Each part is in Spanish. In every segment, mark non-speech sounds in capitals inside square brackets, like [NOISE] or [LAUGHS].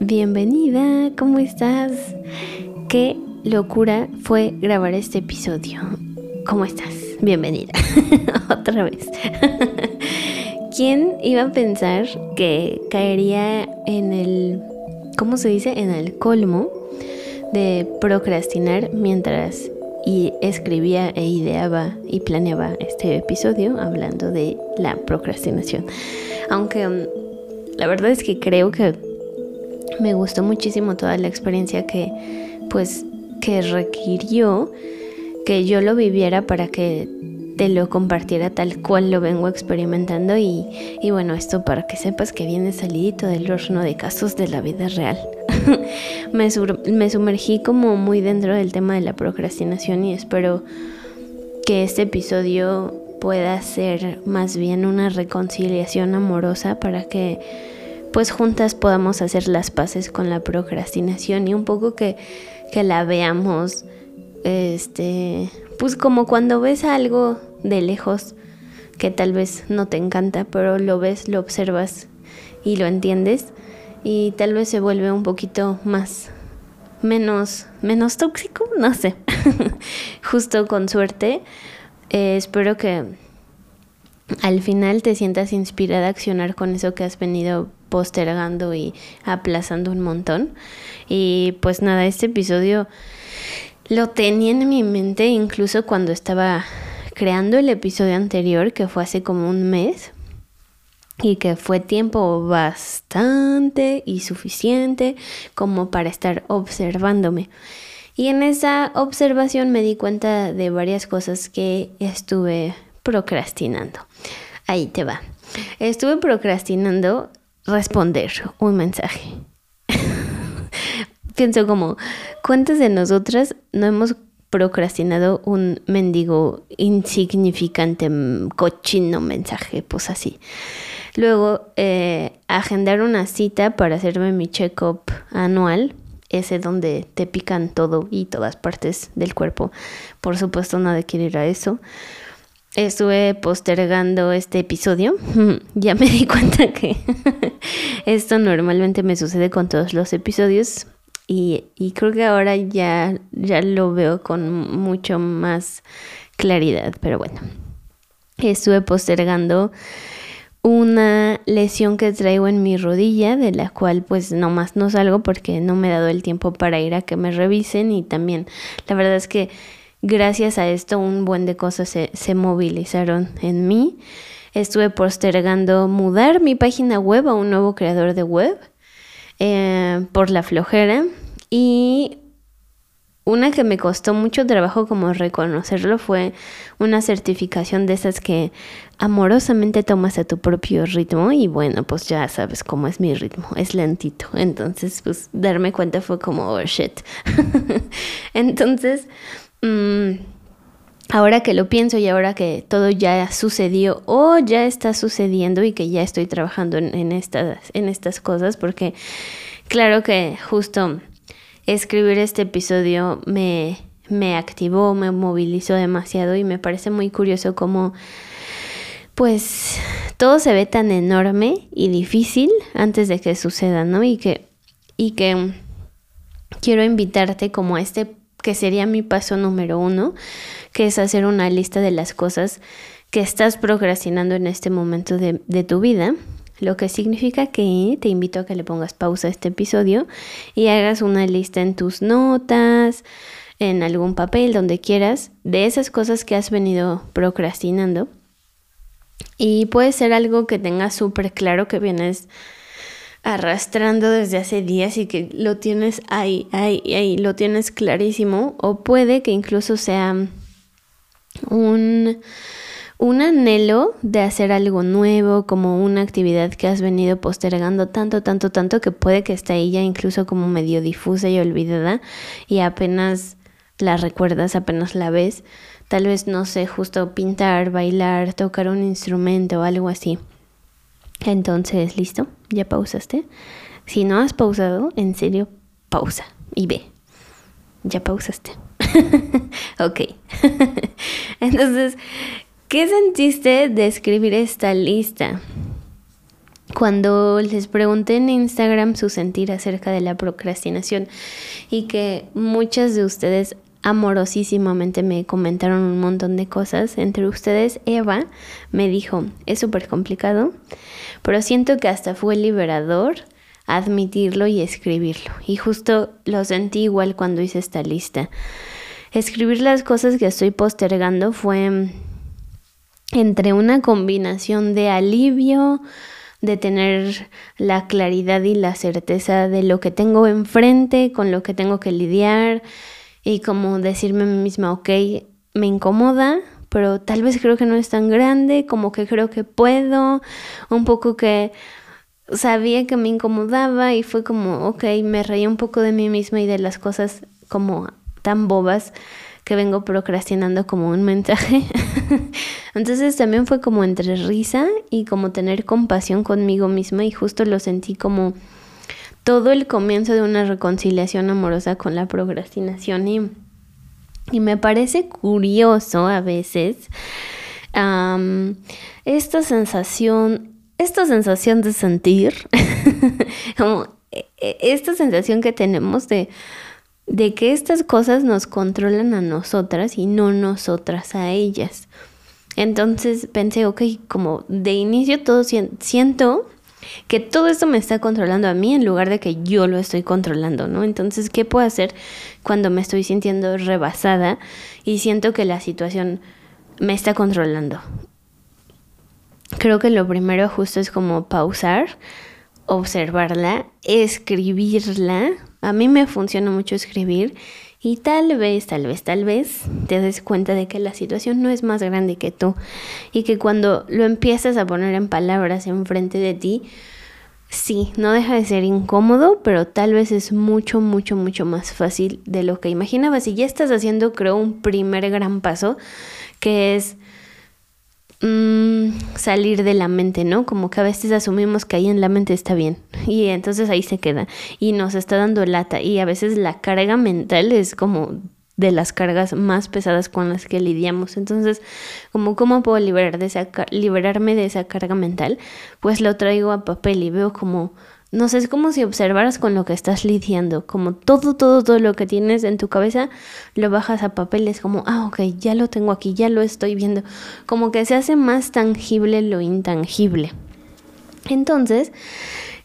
bienvenida, ¿cómo estás? Qué locura fue grabar este episodio. ¿Cómo estás? Bienvenida. [LAUGHS] Otra vez. ¿Quién iba a pensar que caería en el, ¿cómo se dice? En el colmo de procrastinar mientras y escribía e ideaba y planeaba este episodio hablando de la procrastinación. Aunque um, la verdad es que creo que me gustó muchísimo toda la experiencia que pues que requirió que yo lo viviera para que te lo compartiera tal cual lo vengo experimentando y, y bueno, esto para que sepas que viene salidito del horno de casos de la vida real. [LAUGHS] me, me sumergí como muy dentro del tema de la procrastinación y espero que este episodio pueda ser más bien una reconciliación amorosa para que pues juntas podamos hacer las paces con la procrastinación y un poco que, que la veamos este pues como cuando ves algo de lejos que tal vez no te encanta, pero lo ves, lo observas y lo entiendes y tal vez se vuelve un poquito más menos menos tóxico, [LAUGHS] no sé. [LAUGHS] Justo con suerte eh, espero que al final te sientas inspirada a accionar con eso que has venido postergando y aplazando un montón. Y pues nada, este episodio lo tenía en mi mente incluso cuando estaba creando el episodio anterior, que fue hace como un mes, y que fue tiempo bastante y suficiente como para estar observándome. Y en esa observación me di cuenta de varias cosas que estuve procrastinando. Ahí te va. Estuve procrastinando responder un mensaje [LAUGHS] pienso como, ¿cuántas de nosotras no hemos procrastinado un mendigo insignificante, mm, cochino mensaje? Pues así. Luego, eh, agendar una cita para hacerme mi check-up anual, ese donde te pican todo y todas partes del cuerpo. Por supuesto, nadie quiere a eso. Estuve postergando este episodio. [LAUGHS] ya me di cuenta que [LAUGHS] esto normalmente me sucede con todos los episodios. Y, creo que ahora ya, ya lo veo con mucho más claridad, pero bueno, estuve postergando una lesión que traigo en mi rodilla, de la cual pues nomás no salgo porque no me he dado el tiempo para ir a que me revisen y también la verdad es que gracias a esto un buen de cosas se, se movilizaron en mí. Estuve postergando mudar mi página web a un nuevo creador de web eh, por la flojera y una que me costó mucho trabajo como reconocerlo fue una certificación de esas que amorosamente tomas a tu propio ritmo y bueno, pues ya sabes cómo es mi ritmo, es lentito. Entonces, pues darme cuenta fue como, oh shit. [LAUGHS] Entonces, mm, ahora que lo pienso y ahora que todo ya sucedió o ya está sucediendo y que ya estoy trabajando en, estas, en estas cosas, porque claro que justo escribir este episodio me, me activó, me movilizó demasiado y me parece muy curioso cómo pues todo se ve tan enorme y difícil antes de que suceda, ¿no? Y que, y que quiero invitarte como a este que sería mi paso número uno, que es hacer una lista de las cosas que estás procrastinando en este momento de, tu vida, lo que significa que te invito a que le pongas pausa a este episodio y hagas una lista en tus notas, en algún papel, donde quieras, de esas cosas que has venido procrastinando. Y puede ser algo que tengas súper claro que vienes arrastrando desde hace días y que lo tienes ahí, ahí, ahí, lo tienes clarísimo, o puede que incluso sea un, un anhelo de hacer algo nuevo, como una actividad que has venido postergando tanto, tanto, tanto, que puede que esté ahí ya incluso como medio difusa y olvidada, y apenas la recuerdas, apenas la ves, tal vez, no sé, justo pintar, bailar, tocar un instrumento o algo así. Entonces, ¿listo? ¿Ya pausaste? Si no has pausado, en serio, pausa y ve. Ya pausaste. [LAUGHS] ok. [LAUGHS] Entonces, ¿qué sentiste de escribir esta lista? cuando les pregunté en Instagram su sentir acerca de la procrastinación y que muchas de ustedes amorosísimamente me comentaron un montón de cosas. Entre ustedes, Eva me dijo, es súper complicado, pero siento que hasta fue liberador admitirlo y escribirlo. Y justo lo sentí igual cuando hice esta lista. Escribir las cosas que estoy postergando fue entre una combinación de alivio, de tener la claridad y la certeza de lo que tengo enfrente, con lo que tengo que lidiar y como decirme a mí misma, ok, me incomoda, pero tal vez creo que no es tan grande, como que creo que puedo, un poco que sabía que me incomodaba y fue como, ok, me reí un poco de mí misma y de las cosas como tan bobas que vengo procrastinando como un mensaje. [LAUGHS] Entonces también fue como entre risa y como tener compasión conmigo misma y justo lo sentí como todo el comienzo de una reconciliación amorosa con la procrastinación y, me parece curioso a veces esta sensación, esta sensación de sentir, [LAUGHS] como e, e, esta sensación que tenemos de de que estas cosas nos controlan a nosotras y no nosotras a ellas. Entonces pensé, ok, como de inicio todo siento que todo esto me está controlando a mí en lugar de que yo lo estoy controlando, ¿no? Entonces, ¿qué puedo hacer cuando me estoy sintiendo rebasada y siento que la situación me está controlando? Creo que lo primero justo es como pausar, observarla, escribirla, a mí me funciona mucho escribir y tal vez, tal vez, tal vez te des cuenta de que la situación no es más grande que tú y que cuando lo empiezas a poner en palabras enfrente de ti, sí, no deja de ser incómodo, pero tal vez es mucho, mucho, mucho más fácil de lo que imaginabas. Y ya estás haciendo, creo, un primer gran paso, que es Mm, salir de la mente, ¿no? Como que a veces asumimos que ahí en la mente está bien [LAUGHS] y entonces ahí se queda y nos está dando lata y a veces la carga mental es como de las cargas más pesadas con las que lidiamos. Entonces, como cómo puedo liberar de esa, liberarme de esa carga mental, pues lo traigo a papel y veo como no sé, es como si observaras con lo que estás lidiando, como todo, todo, todo lo que tienes en tu cabeza, lo bajas a papel, es como, ah, ok, ya lo tengo aquí, ya lo estoy viendo, como que se hace más tangible lo intangible. Entonces,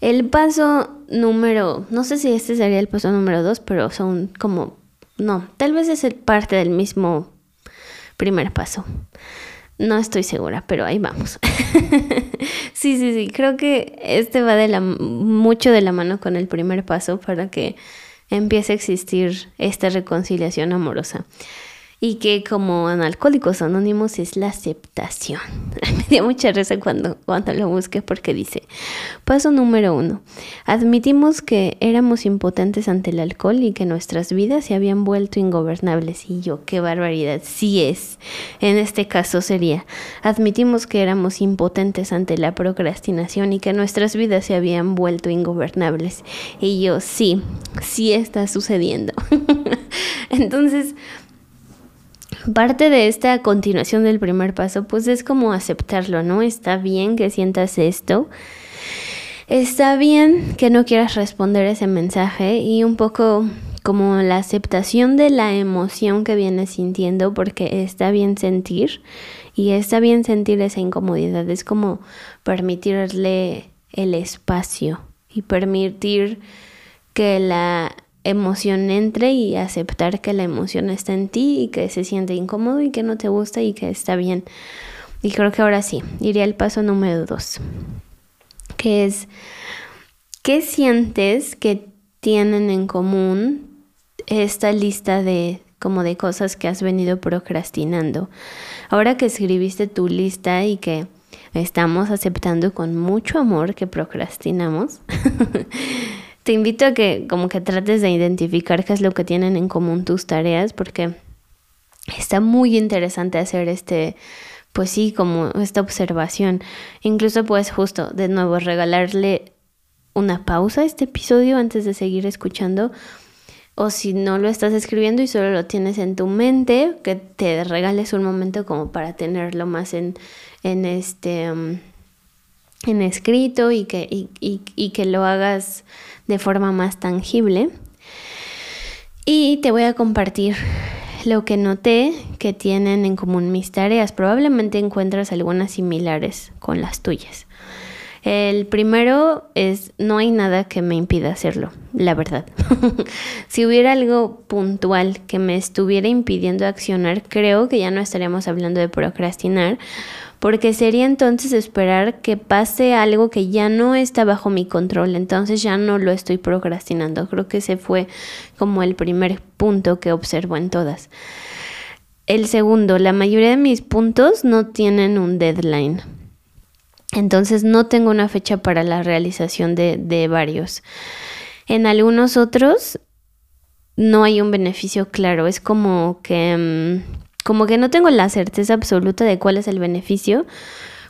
el paso número, no sé si este sería el paso número dos, pero son como, no, tal vez es el parte del mismo primer paso. No estoy segura, pero ahí vamos. [LAUGHS] sí, sí, sí, creo que este va de la, mucho de la mano con el primer paso para que empiece a existir esta reconciliación amorosa y que como en Alcohólicos Anónimos es la aceptación. [LAUGHS] Me dio mucha risa cuando, cuando lo busqué porque dice, paso número uno, admitimos que éramos impotentes ante el alcohol y que nuestras vidas se habían vuelto ingobernables. Y yo, qué barbaridad, sí es. En este caso sería, admitimos que éramos impotentes ante la procrastinación y que nuestras vidas se habían vuelto ingobernables. Y yo, sí, sí está sucediendo. [LAUGHS] Entonces, parte de esta continuación del primer paso, pues es como aceptarlo, ¿no? Está bien que sientas esto. Está bien que no quieras responder ese mensaje y un poco como la aceptación de la emoción que vienes sintiendo porque está bien sentir y está bien sentir esa incomodidad. Es como permitirle el espacio y permitir que la emoción entre y aceptar que la emoción está en ti y que se siente incómodo y que no te gusta y que está bien. Y creo que ahora sí, iría al paso número dos, que es, ¿qué sientes que tienen en común esta lista de como de cosas que has venido procrastinando? Ahora que escribiste tu lista y que estamos aceptando con mucho amor que procrastinamos, [LAUGHS] te invito a que como que trates de identificar qué es lo que tienen en común tus tareas porque está muy interesante hacer este pues sí, como esta observación. Incluso puedes justo de nuevo regalarle una pausa a este episodio antes de seguir escuchando. O si no lo estás escribiendo y solo lo tienes en tu mente, que te regales un momento como para tenerlo más en, en este... Um, en escrito y que, y que lo hagas de forma más tangible. Y te voy a compartir lo que noté que tienen en común mis tareas. Probablemente encuentras algunas similares con las tuyas. El primero es no hay nada que me impida hacerlo, la verdad. [LAUGHS] si hubiera algo puntual que me estuviera impidiendo accionar, creo que ya no estaríamos hablando de procrastinar, porque sería entonces esperar que pase algo que ya no está bajo mi control, entonces ya no lo estoy procrastinando. Creo que ese fue como el primer punto que observo en todas. El segundo, la mayoría de mis puntos no tienen un deadline. Entonces no tengo una fecha para la realización de, varios. En algunos otros no hay un beneficio claro. Es como que, mm, como que no tengo la certeza absoluta de cuál es el beneficio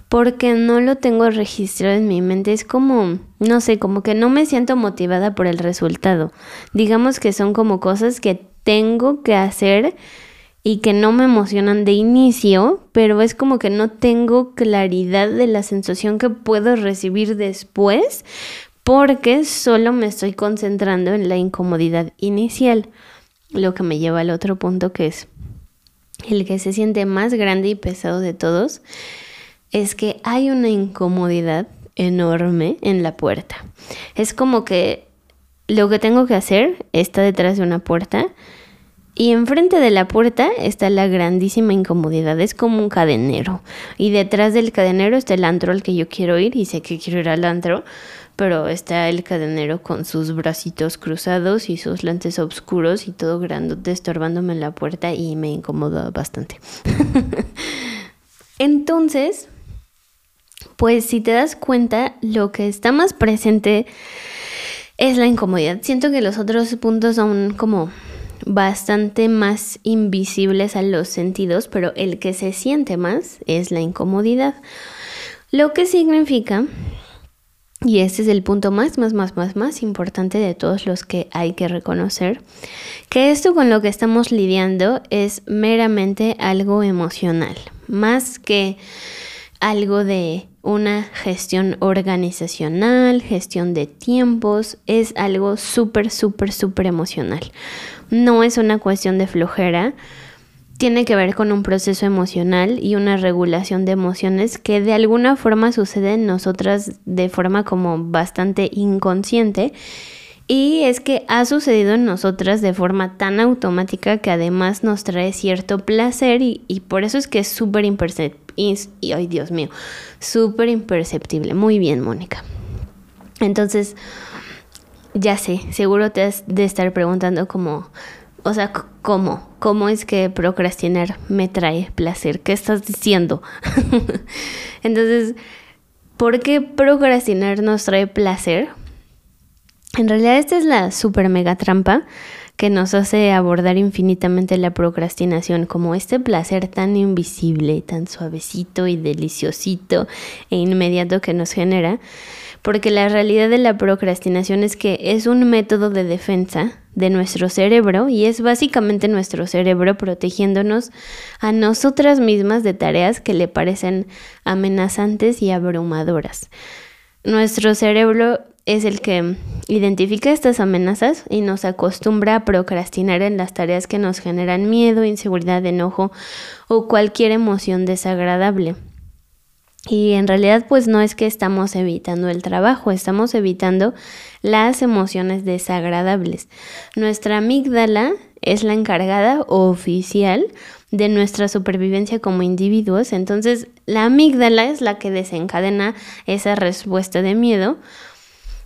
porque no lo tengo registrado en mi mente. Es como, no sé, como que no me siento motivada por el resultado. Digamos que son como cosas que tengo que hacer y que no me emocionan de inicio, pero es como que no tengo claridad de la sensación que puedo recibir después porque solo me estoy concentrando en la incomodidad inicial, lo que me lleva al otro punto que es el que se siente más grande y pesado de todos, es que hay una incomodidad enorme en la puerta. Es como que lo que tengo que hacer está detrás de una puerta y enfrente de la puerta está la grandísima incomodidad, es como un cadenero. Y detrás del cadenero está el antro al que yo quiero ir y sé que quiero ir al antro, pero está el cadenero con sus bracitos cruzados y sus lentes oscuros y todo grandote estorbándome en la puerta y me incomoda bastante. [LAUGHS] Entonces, pues si te das cuenta, lo que está más presente es la incomodidad. Siento que los otros puntos son como bastante más invisibles a los sentidos, pero el que se siente más es la incomodidad. Lo que significa y este es el punto más, más, más, más, más importante de todos los que hay que reconocer, que esto con lo que estamos lidiando es meramente algo emocional, más que algo de una gestión organizacional, gestión de tiempos, es algo súper, súper, súper emocional. No es una cuestión de flojera, tiene que ver con un proceso emocional y una regulación de emociones que de alguna forma sucede en nosotras de forma como bastante inconsciente. Y es que ha sucedido en nosotras de forma tan automática que además nos trae cierto placer y, por eso es que es súper imperceptible. Ay Dios mío, súper imperceptible. Muy bien, Mónica. Entonces, ya sé, seguro te has de estar preguntando como, o sea, ¿cómo? ¿Cómo es que procrastinar me trae placer? ¿Qué estás diciendo? [LAUGHS] Entonces, ¿por qué procrastinar nos trae placer? En realidad esta es la super mega trampa que nos hace abordar infinitamente la procrastinación como este placer tan invisible, tan suavecito y deliciosito e inmediato que nos genera porque la realidad de la procrastinación es que es un método de defensa de nuestro cerebro y es básicamente nuestro cerebro protegiéndonos a nosotras mismas de tareas que le parecen amenazantes y abrumadoras. Nuestro cerebro es el que identifica estas amenazas y nos acostumbra a procrastinar en las tareas que nos generan miedo, inseguridad, enojo o cualquier emoción desagradable. Y en realidad pues no es que estamos evitando el trabajo, estamos evitando las emociones desagradables. Nuestra amígdala es la encargada oficial de nuestra supervivencia como individuos, entonces la amígdala es la que desencadena esa respuesta de miedo.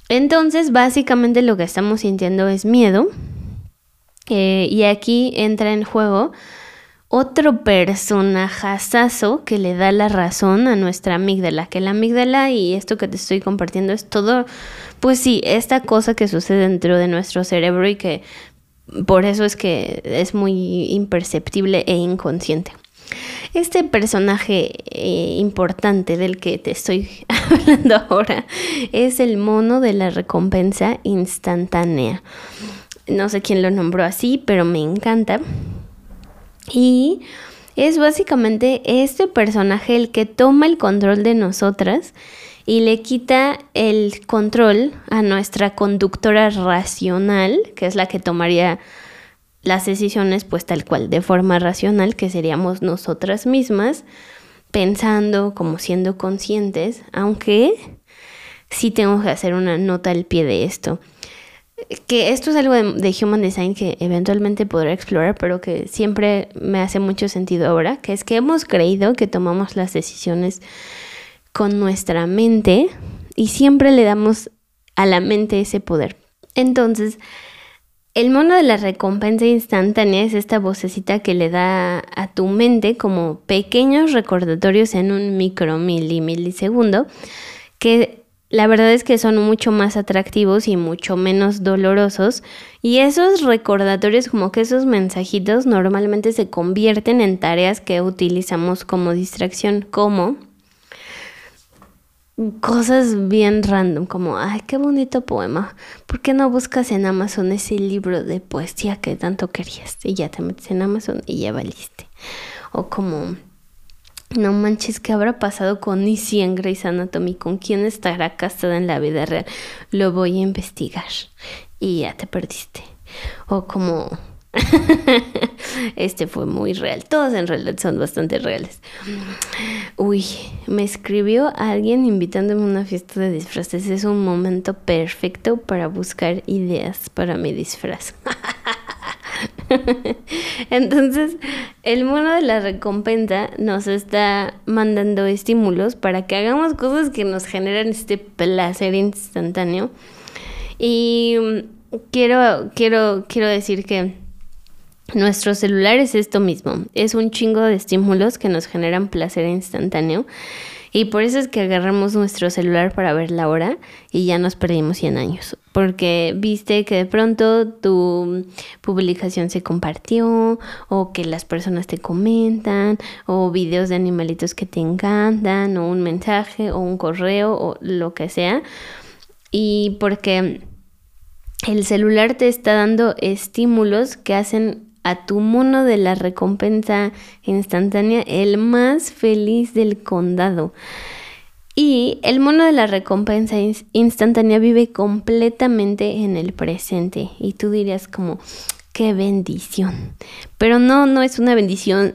Entonces básicamente lo que estamos sintiendo es miedo eh, y aquí entra en juego otro personajazazo que le da la razón a nuestra amígdala, que la amígdala y esto que te estoy compartiendo es todo, pues sí, esta cosa que sucede dentro de nuestro cerebro y que por eso es que es muy imperceptible e inconsciente. Este personaje eh, importante del que te estoy [LAUGHS] hablando ahora es el mono de la recompensa instantánea. No sé quién lo nombró así, pero me encanta y es básicamente este personaje el que toma el control de nosotras y le quita el control a nuestra conductora racional, que es la que tomaría las decisiones pues tal cual, de forma racional, que seríamos nosotras mismas, pensando como siendo conscientes, aunque sí tengo que hacer una nota al pie de esto. Que esto es algo de, Human Design que eventualmente podré explorar, pero que siempre me hace mucho sentido ahora, que es que hemos creído que tomamos las decisiones con nuestra mente y siempre le damos a la mente ese poder. Entonces, el mono de la recompensa instantánea es esta vocecita que le da a tu mente como pequeños recordatorios en un micro milisegundo que la verdad es que son mucho más atractivos y mucho menos dolorosos. Y esos recordatorios, como que esos mensajitos, normalmente se convierten en tareas que utilizamos como distracción, como cosas bien random, como, ay, qué bonito poema. ¿Por qué no buscas en Amazon ese libro de poesía que tanto querías? Y ya te metes en Amazon y ya valiste. O como, no manches, ¿qué habrá pasado con Izzy en Grey's Anatomy? ¿Con quién estará casada en la vida real? Lo voy a investigar. Y ya te perdiste. O como [LAUGHS] este fue muy real. Todos en realidad son bastante reales. Uy, me escribió alguien invitándome a una fiesta de disfraces. Es un momento perfecto para buscar ideas para mi disfraz. [LAUGHS] [LAUGHS] Entonces, el mono de la recompensa nos está mandando estímulos para que hagamos cosas que nos generan este placer instantáneo. Y quiero, quiero, quiero decir que nuestro celular es esto mismo, es un chingo de estímulos que nos generan placer instantáneo. Y por eso es que agarramos nuestro celular para ver la hora y ya nos perdimos 100 años, porque viste que de pronto tu publicación se compartió o que las personas te comentan o videos de animalitos que te encantan o un mensaje o un correo o lo que sea y porque el celular te está dando estímulos que hacen a tu mono de la recompensa instantánea el más feliz del condado. Y el mono de la recompensa instantánea vive completamente en el presente. Y tú dirías como, qué bendición. Pero no, no es una bendición.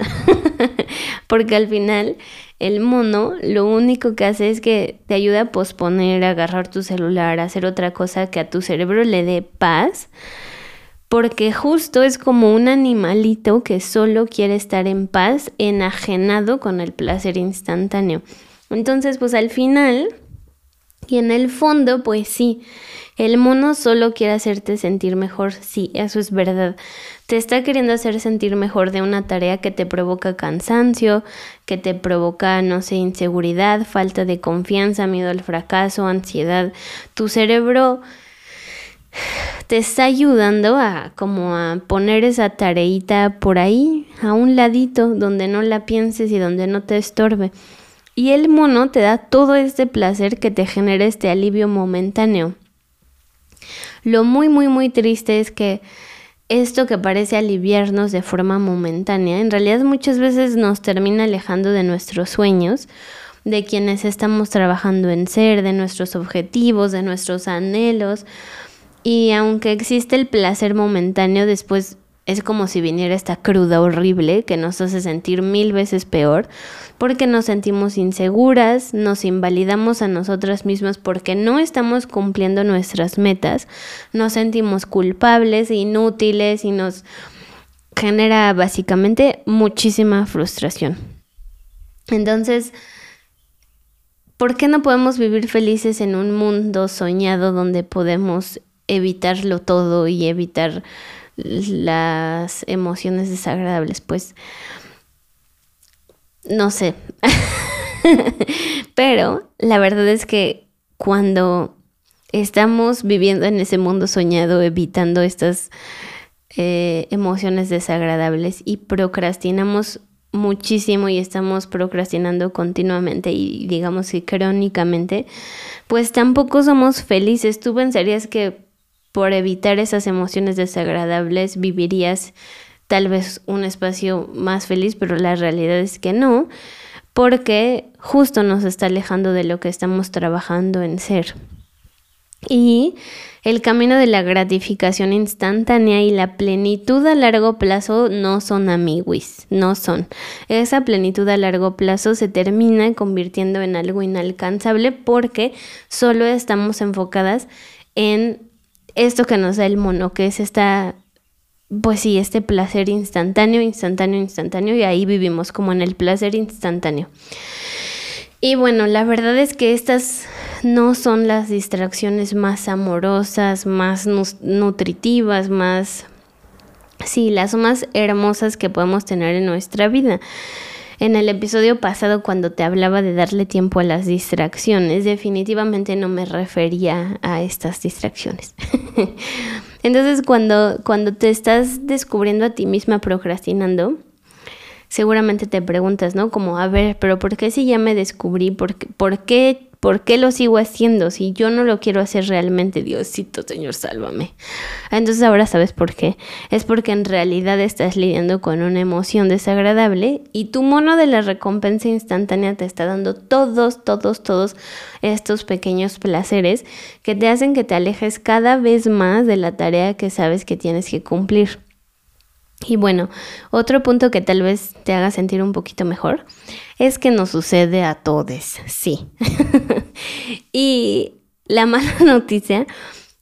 [LAUGHS] Porque al final el mono lo único que hace es que te ayuda a posponer, a agarrar tu celular, a hacer otra cosa que a tu cerebro le dé paz porque justo es como un animalito que solo quiere estar en paz, enajenado con el placer instantáneo. Entonces, pues al final, y en el fondo, pues sí, el mono solo quiere hacerte sentir mejor, sí, eso es verdad. Te está queriendo hacer sentir mejor de una tarea que te provoca cansancio, que te provoca, no sé, inseguridad, falta de confianza, miedo al fracaso, ansiedad. Tu cerebro te está ayudando a como a poner esa tareita por ahí, a un ladito, donde no la pienses y donde no te estorbe. Y el mono te da todo este placer que te genera este alivio momentáneo. Lo muy, muy, muy triste es que esto que parece aliviarnos de forma momentánea, en realidad muchas veces nos termina alejando de nuestros sueños, de quienes estamos trabajando en ser, de nuestros objetivos, de nuestros anhelos, y aunque existe el placer momentáneo, después es como si viniera esta cruda horrible que nos hace sentir mil veces peor, porque nos sentimos inseguras, nos invalidamos a nosotras mismas porque no estamos cumpliendo nuestras metas, nos sentimos culpables, inútiles y nos genera básicamente muchísima frustración. Entonces, ¿por qué no podemos vivir felices en un mundo soñado donde podemos evitarlo todo y evitar las emociones desagradables, pues no sé. [LAUGHS] Pero la verdad es que cuando estamos viviendo en ese mundo soñado, evitando estas eh, emociones desagradables y procrastinamos muchísimo y estamos procrastinando continuamente y digamos que crónicamente, pues tampoco somos felices. Tú pensarías que por evitar esas emociones desagradables vivirías tal vez un espacio más feliz, pero la realidad es que no, porque justo nos está alejando de lo que estamos trabajando en ser. Y el camino de la gratificación instantánea y la plenitud a largo plazo no son amiguis, no son. Esa plenitud a largo plazo se termina convirtiendo en algo inalcanzable porque solo estamos enfocadas en esto que nos da el mono, que es esta, pues sí, este placer instantáneo, instantáneo, instantáneo, y ahí vivimos como en el placer instantáneo. Y bueno, la verdad es que estas no son las distracciones más amorosas, más nutritivas, más... Sí, las más hermosas que podemos tener en nuestra vida. En el episodio pasado, cuando te hablaba de darle tiempo a las distracciones, definitivamente no me refería a estas distracciones. [LAUGHS] Entonces, cuando, cuando te estás descubriendo a ti misma procrastinando, seguramente te preguntas, ¿no? Como, a ver, pero ¿por qué si ya me descubrí? ¿Por qué, por qué ¿Por qué lo sigo haciendo si yo no lo quiero hacer realmente? Diosito, Señor, sálvame. Entonces ahora sabes por qué. Es porque en realidad estás lidiando con una emoción desagradable y tu mono de la recompensa instantánea te está dando todos, todos, todos estos pequeños placeres que te hacen que te alejes cada vez más de la tarea que sabes que tienes que cumplir. Y bueno, otro punto que tal vez te haga sentir un poquito mejor es que nos sucede a todos, sí. [LAUGHS] y la mala [LAUGHS] noticia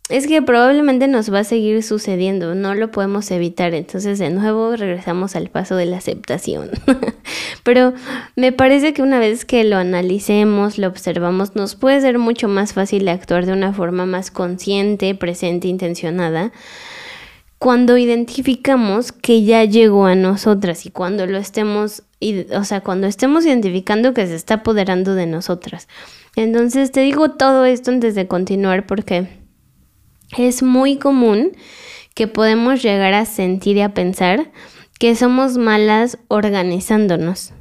es que probablemente nos va a seguir sucediendo, no lo podemos evitar, entonces de nuevo regresamos al paso de la aceptación. [LAUGHS] Pero me parece que una vez que lo analicemos, lo observamos, nos puede ser mucho más fácil actuar de una forma más consciente, presente, intencionada cuando identificamos que ya llegó a nosotras y cuando lo estemos, o sea, cuando estemos identificando que se está apoderando de nosotras. Entonces te digo todo esto antes de continuar porque es muy común que podemos llegar a sentir y a pensar que somos malas organizándonos.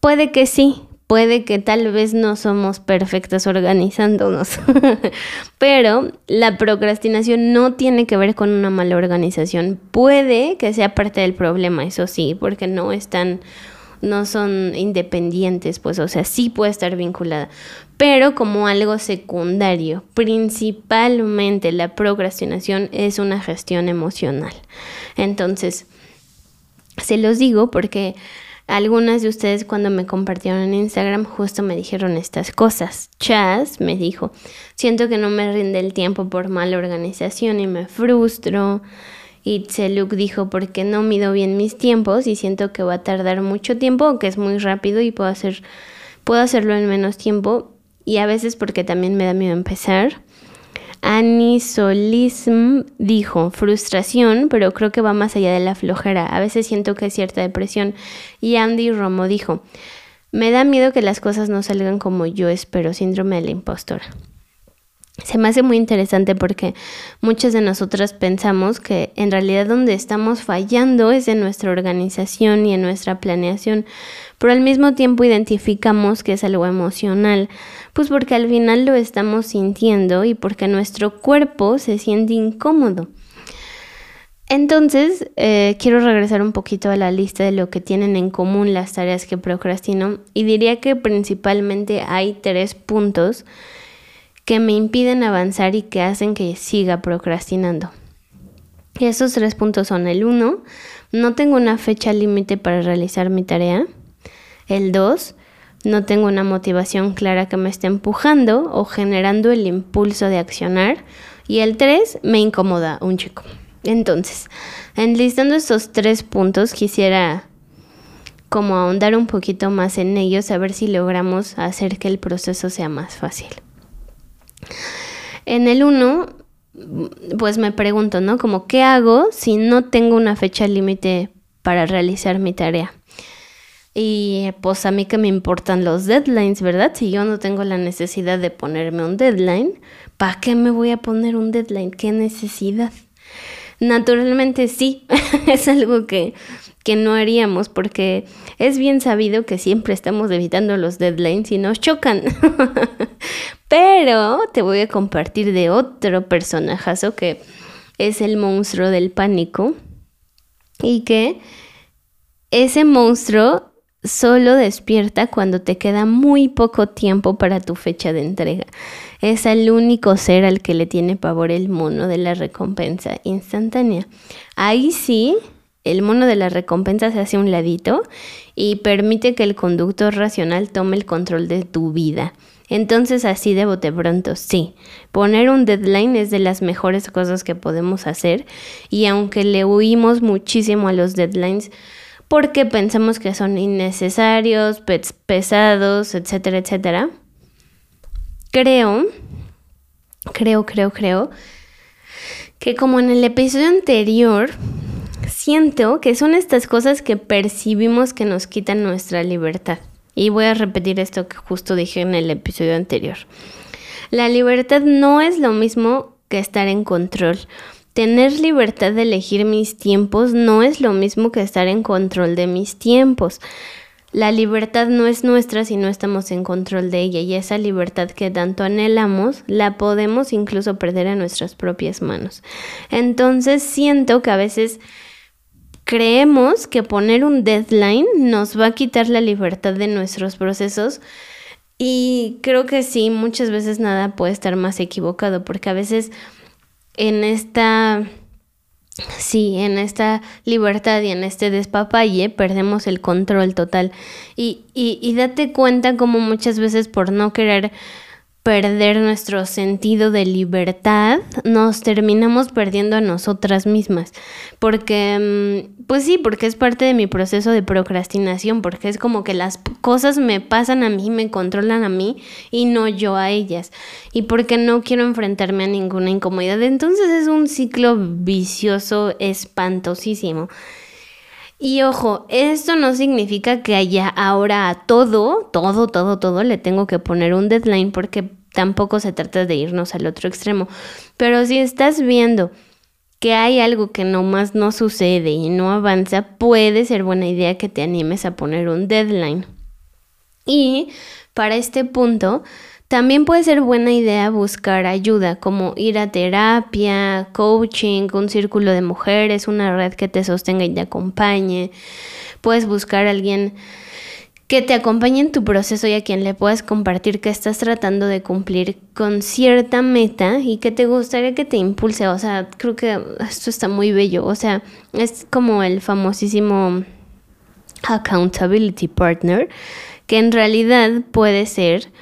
Puede que sí, puede que tal vez no somos perfectas organizándonos, [LAUGHS] pero la procrastinación no tiene que ver con una mala organización. Puede que sea parte del problema, eso sí, porque no están no son independientes, pues, o sea, sí puede estar vinculada, pero como algo secundario. Principalmente la procrastinación es una gestión emocional. Entonces, se los digo porque algunas de ustedes cuando me compartieron en Instagram justo me dijeron estas cosas. Chas me dijo, siento que no me rinde el tiempo por mala organización y me frustro. Y Tseluk dijo, porque no mido bien mis tiempos y siento que va a tardar mucho tiempo, que es muy rápido y puedo, hacer, puedo hacerlo en menos tiempo. Y a veces porque también me da miedo empezar. Anisolism dijo frustración, pero creo que va más allá de la flojera. A veces siento que hay cierta depresión. Y Andy Romo dijo, me da miedo que las cosas no salgan como yo espero, síndrome de la impostora. Se me hace muy interesante porque muchas de nosotras pensamos que en realidad donde estamos fallando es en nuestra organización y en nuestra planeación, pero al mismo tiempo identificamos que es algo emocional, pues porque al final lo estamos sintiendo y porque nuestro cuerpo se siente incómodo. Entonces, eh, quiero regresar un poquito a la lista de lo que tienen en común las tareas que procrastino y diría que principalmente hay tres puntos que me impiden avanzar y que hacen que siga procrastinando. Y esos tres puntos son el 1, no tengo una fecha límite para realizar mi tarea. El 2, no tengo una motivación clara que me esté empujando o generando el impulso de accionar. Y el 3, me incomoda un chico. Entonces, enlistando estos tres puntos, quisiera como ahondar un poquito más en ellos, a ver si logramos hacer que el proceso sea más fácil. En el 1, pues me pregunto, ¿no? Como, ¿qué hago si no tengo una fecha límite para realizar mi tarea? Y pues a mí que me importan los deadlines, ¿verdad? Si yo no tengo la necesidad de ponerme un deadline, ¿para qué me voy a poner un deadline? ¿Qué necesidad? Naturalmente sí, [LAUGHS] es algo que, que no haríamos porque es bien sabido que siempre estamos evitando los deadlines y nos chocan. [LAUGHS] Pero te voy a compartir de otro personajazo que es el monstruo del pánico y que ese monstruo solo despierta cuando te queda muy poco tiempo para tu fecha de entrega. Es el único ser al que le tiene pavor el mono de la recompensa instantánea. Ahí sí, el mono de la recompensa se hace un ladito y permite que el conductor racional tome el control de tu vida. Entonces así de bote pronto, sí, poner un deadline es de las mejores cosas que podemos hacer y aunque le huimos muchísimo a los deadlines, porque pensamos que son innecesarios, pesados, etcétera, etcétera. Creo, creo, creo, creo, que como en el episodio anterior, siento que son estas cosas que percibimos que nos quitan nuestra libertad. Y voy a repetir esto que justo dije en el episodio anterior. La libertad no es lo mismo que estar en control. Tener libertad de elegir mis tiempos no es lo mismo que estar en control de mis tiempos. La libertad no es nuestra si no estamos en control de ella y esa libertad que tanto anhelamos la podemos incluso perder en nuestras propias manos. Entonces siento que a veces creemos que poner un deadline nos va a quitar la libertad de nuestros procesos y creo que sí, muchas veces nada puede estar más equivocado porque a veces en esta, sí, en esta libertad y en este despapalle perdemos el control total. Y, y, y date cuenta como muchas veces por no querer perder nuestro sentido de libertad, nos terminamos perdiendo a nosotras mismas. Porque, mm, pues sí, porque es parte de mi proceso de procrastinación, porque es como que las cosas me pasan a mí, me controlan a mí y no yo a ellas. Y porque no quiero enfrentarme a ninguna incomodidad. Entonces es un ciclo vicioso espantosísimo. Y ojo, esto no significa que haya ahora a todo, todo, todo, todo le tengo que poner un deadline porque tampoco se trata de irnos al otro extremo. Pero si estás viendo que hay algo que nomás no sucede y no avanza, puede ser buena idea que te animes a poner un deadline. Y para este punto, también puede ser buena idea buscar ayuda, como ir a terapia, coaching, un círculo de mujeres, una red que te sostenga y te acompañe. Puedes buscar a alguien que te acompañe en tu proceso y a quien le puedas compartir que estás tratando de cumplir con cierta meta y que te gustaría que te impulse. O sea, creo que esto está muy bello. O sea, es como el famosísimo accountability partner, que en realidad puede ser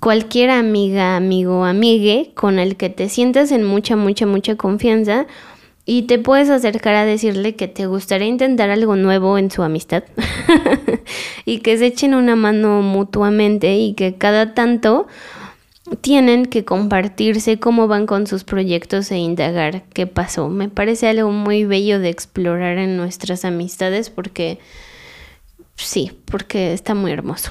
cualquier amiga, amigo, amigue con el que te sientas en mucha, mucha, mucha confianza y te puedes acercar a decirle que te gustaría intentar algo nuevo en su amistad [LAUGHS] y que se echen una mano mutuamente y que cada tanto tienen que compartirse cómo van con sus proyectos e indagar qué pasó. Me parece algo muy bello de explorar en nuestras amistades porque sí, porque está muy hermoso.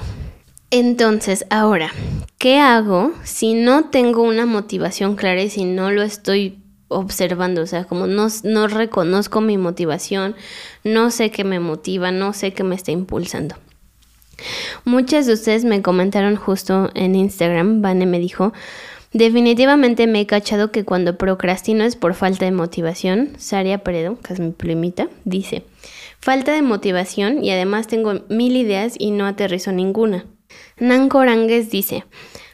Entonces, ahora, ¿qué hago si no tengo una motivación clara y si no lo estoy observando? O sea, como no, no reconozco mi motivación, no sé qué me motiva, no sé qué me está impulsando. Muchas de ustedes me comentaron justo en Instagram, Vane me dijo, definitivamente me he cachado que cuando procrastino es por falta de motivación. Saria Peredo, que es mi primita, dice, falta de motivación y además tengo mil ideas y no aterrizo ninguna. Nan Corangues dice,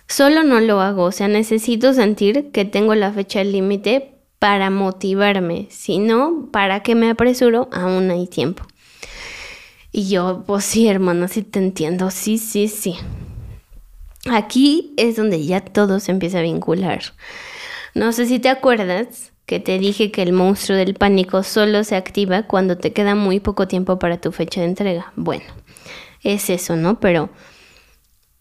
solo no lo hago, o sea, necesito sentir que tengo la fecha límite para motivarme, si no, ¿para qué me apresuro? Aún hay tiempo. Y yo, pues sí, hermano, sí te entiendo, sí, sí, sí. Aquí es donde ya todo se empieza a vincular. No sé si te acuerdas que te dije que el monstruo del pánico solo se activa cuando te queda muy poco tiempo para tu fecha de entrega. Bueno, es eso, ¿no? Pero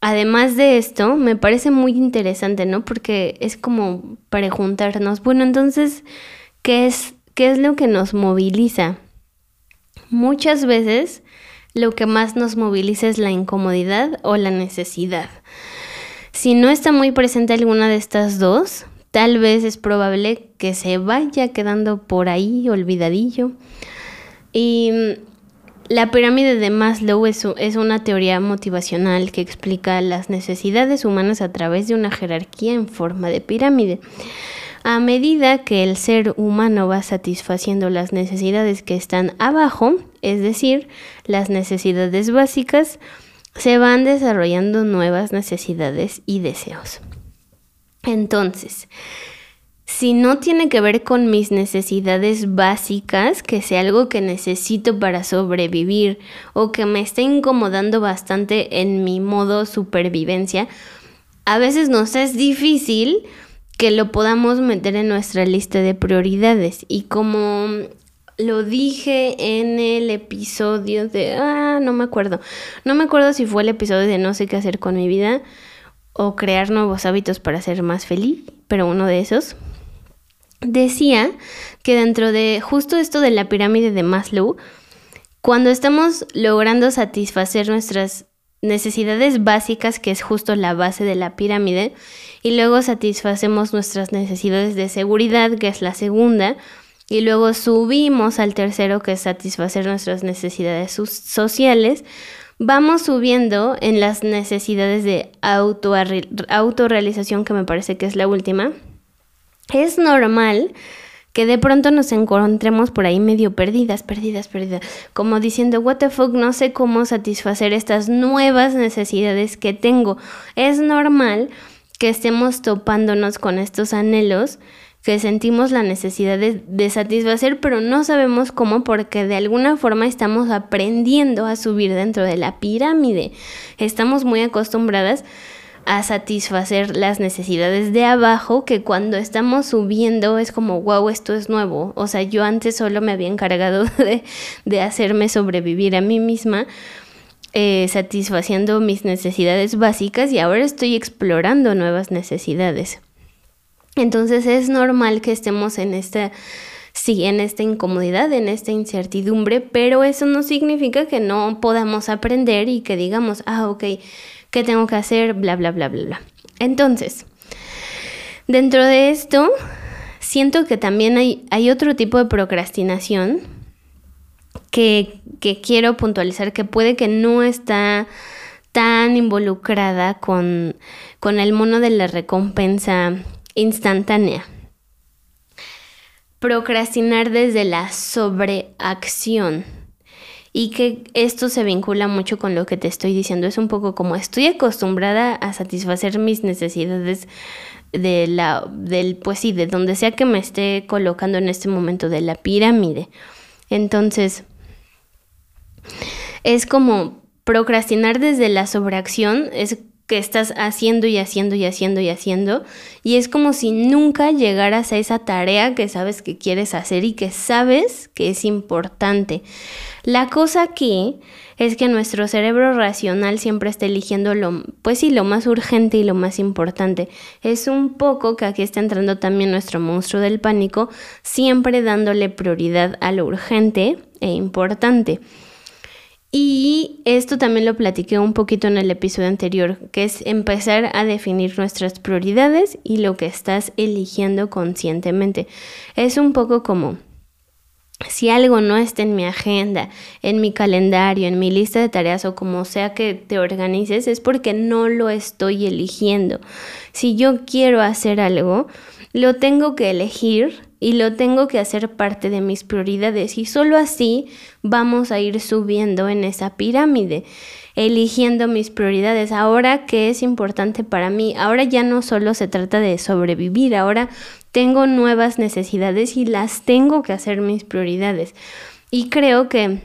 Además de esto, me parece muy interesante, ¿no? Porque es como preguntarnos, bueno, entonces, ¿qué es, qué es lo que nos moviliza? Muchas veces lo que más nos moviliza es la incomodidad o la necesidad. Si no está muy presente alguna de estas dos, tal vez es probable que se vaya quedando por ahí olvidadillo. Y la pirámide de Maslow es, una teoría motivacional que explica las necesidades humanas a través de una jerarquía en forma de pirámide. A medida que el ser humano va satisfaciendo las necesidades que están abajo, es decir, las necesidades básicas, se van desarrollando nuevas necesidades y deseos. Entonces, si no tiene que ver con mis necesidades básicas, que sea algo que necesito para sobrevivir o que me esté incomodando bastante en mi modo supervivencia, a veces nos es difícil que lo podamos meter en nuestra lista de prioridades. Y como lo dije en el episodio de... Ah, no me acuerdo. No me acuerdo si fue el episodio de no sé qué hacer con mi vida o crear nuevos hábitos para ser más feliz, pero uno de esos. Decía que dentro de justo esto de la pirámide de Maslow, cuando estamos logrando satisfacer nuestras necesidades básicas, que es justo la base de la pirámide, y luego satisfacemos nuestras necesidades de seguridad, que es la segunda, y luego subimos al tercero, que es satisfacer nuestras necesidades sociales, vamos subiendo en las necesidades de autorrealización, que me parece que es la última. Es normal que de pronto nos encontremos por ahí medio perdidas, perdidas, perdidas, como diciendo, what the fuck, no sé cómo satisfacer estas nuevas necesidades que tengo. Es normal que estemos topándonos con estos anhelos que sentimos la necesidad de, satisfacer, pero no sabemos cómo porque de alguna forma estamos aprendiendo a subir dentro de la pirámide. Estamos muy acostumbradas a satisfacer las necesidades de abajo que cuando estamos subiendo es como, wow, esto es nuevo. O sea, yo antes solo me había encargado [LAUGHS] de, hacerme sobrevivir a mí misma. Eh, satisfaciendo mis necesidades básicas y ahora estoy explorando nuevas necesidades. Entonces es normal que estemos en esta, sí, en esta incomodidad, en esta incertidumbre, pero eso no significa que no podamos aprender y que digamos, ah, ok, qué tengo que hacer, bla, bla, bla, bla, bla. Entonces, dentro de esto, siento que también hay, hay otro tipo de procrastinación que, que quiero puntualizar que puede que no está tan involucrada con, con el mono de la recompensa instantánea. Procrastinar desde la sobreacción y que esto se vincula mucho con lo que te estoy diciendo. Es un poco como estoy acostumbrada a satisfacer mis necesidades de la, del, pues sí, de donde sea que me esté colocando en este momento de la pirámide. Entonces, es como procrastinar desde la sobreacción, es que estás haciendo y haciendo y haciendo y haciendo. Y es como si nunca llegaras a esa tarea que sabes que quieres hacer y que sabes que es importante. La cosa aquí es que nuestro cerebro racional siempre está eligiendo lo, pues sí, lo más urgente y lo más importante. Es un poco que aquí está entrando también nuestro monstruo del pánico, siempre dándole prioridad a lo urgente e importante. Y esto también lo platiqué un poquito en el episodio anterior, que es empezar a definir nuestras prioridades y lo que estás eligiendo conscientemente. Es un poco como si algo no está en mi agenda, en mi calendario, en mi lista de tareas o como sea que te organices, es porque no lo estoy eligiendo. Si yo quiero hacer algo, lo tengo que elegir y lo tengo que hacer parte de mis prioridades y solo así vamos a ir subiendo en esa pirámide, eligiendo mis prioridades. Ahora, ¿qué es importante para mí? Ahora ya no solo se trata de sobrevivir, ahora tengo nuevas necesidades y las tengo que hacer mis prioridades. Y creo que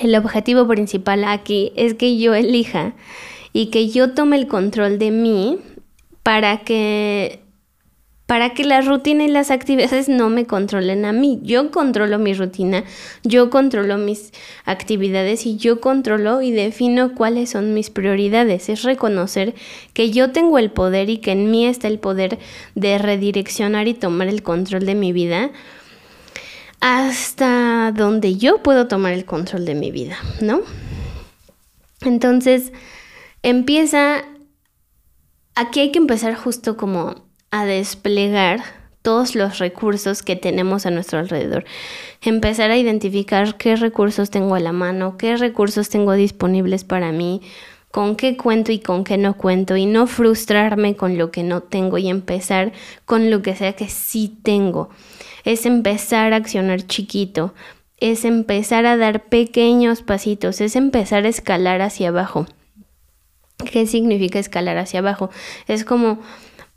el objetivo principal aquí es que yo elija y que yo tome el control de mí para que para que la rutina y las actividades no me controlen a mí. Yo controlo mi rutina, yo controlo mis actividades y yo controlo y defino cuáles son mis prioridades. Es reconocer que yo tengo el poder y que en mí está el poder de redireccionar y tomar el control de mi vida hasta donde yo puedo tomar el control de mi vida, ¿no? Entonces, empieza, aquí hay que empezar justo como a desplegar todos los recursos que tenemos a nuestro alrededor. Empezar a identificar qué recursos tengo a la mano, qué recursos tengo disponibles para mí, con qué cuento y con qué no cuento y no frustrarme con lo que no tengo y empezar con lo que sea que sí tengo. Es empezar a accionar chiquito es empezar a dar pequeños pasitos, es empezar a escalar hacia abajo. ¿Qué significa escalar hacia abajo? Es como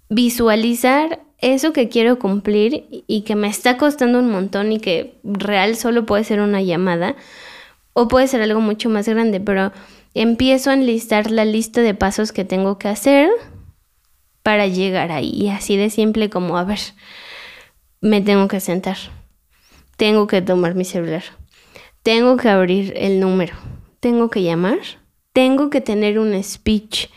visualizar eso que quiero cumplir y que me está costando un montón y que real solo puede ser una llamada o puede ser algo mucho más grande, pero empiezo a enlistar la lista de pasos que tengo que hacer para llegar ahí. Y así de simple como, a ver, me tengo que sentar, tengo que tomar mi celular, tengo que abrir el número, tengo que llamar, tengo que tener un speech.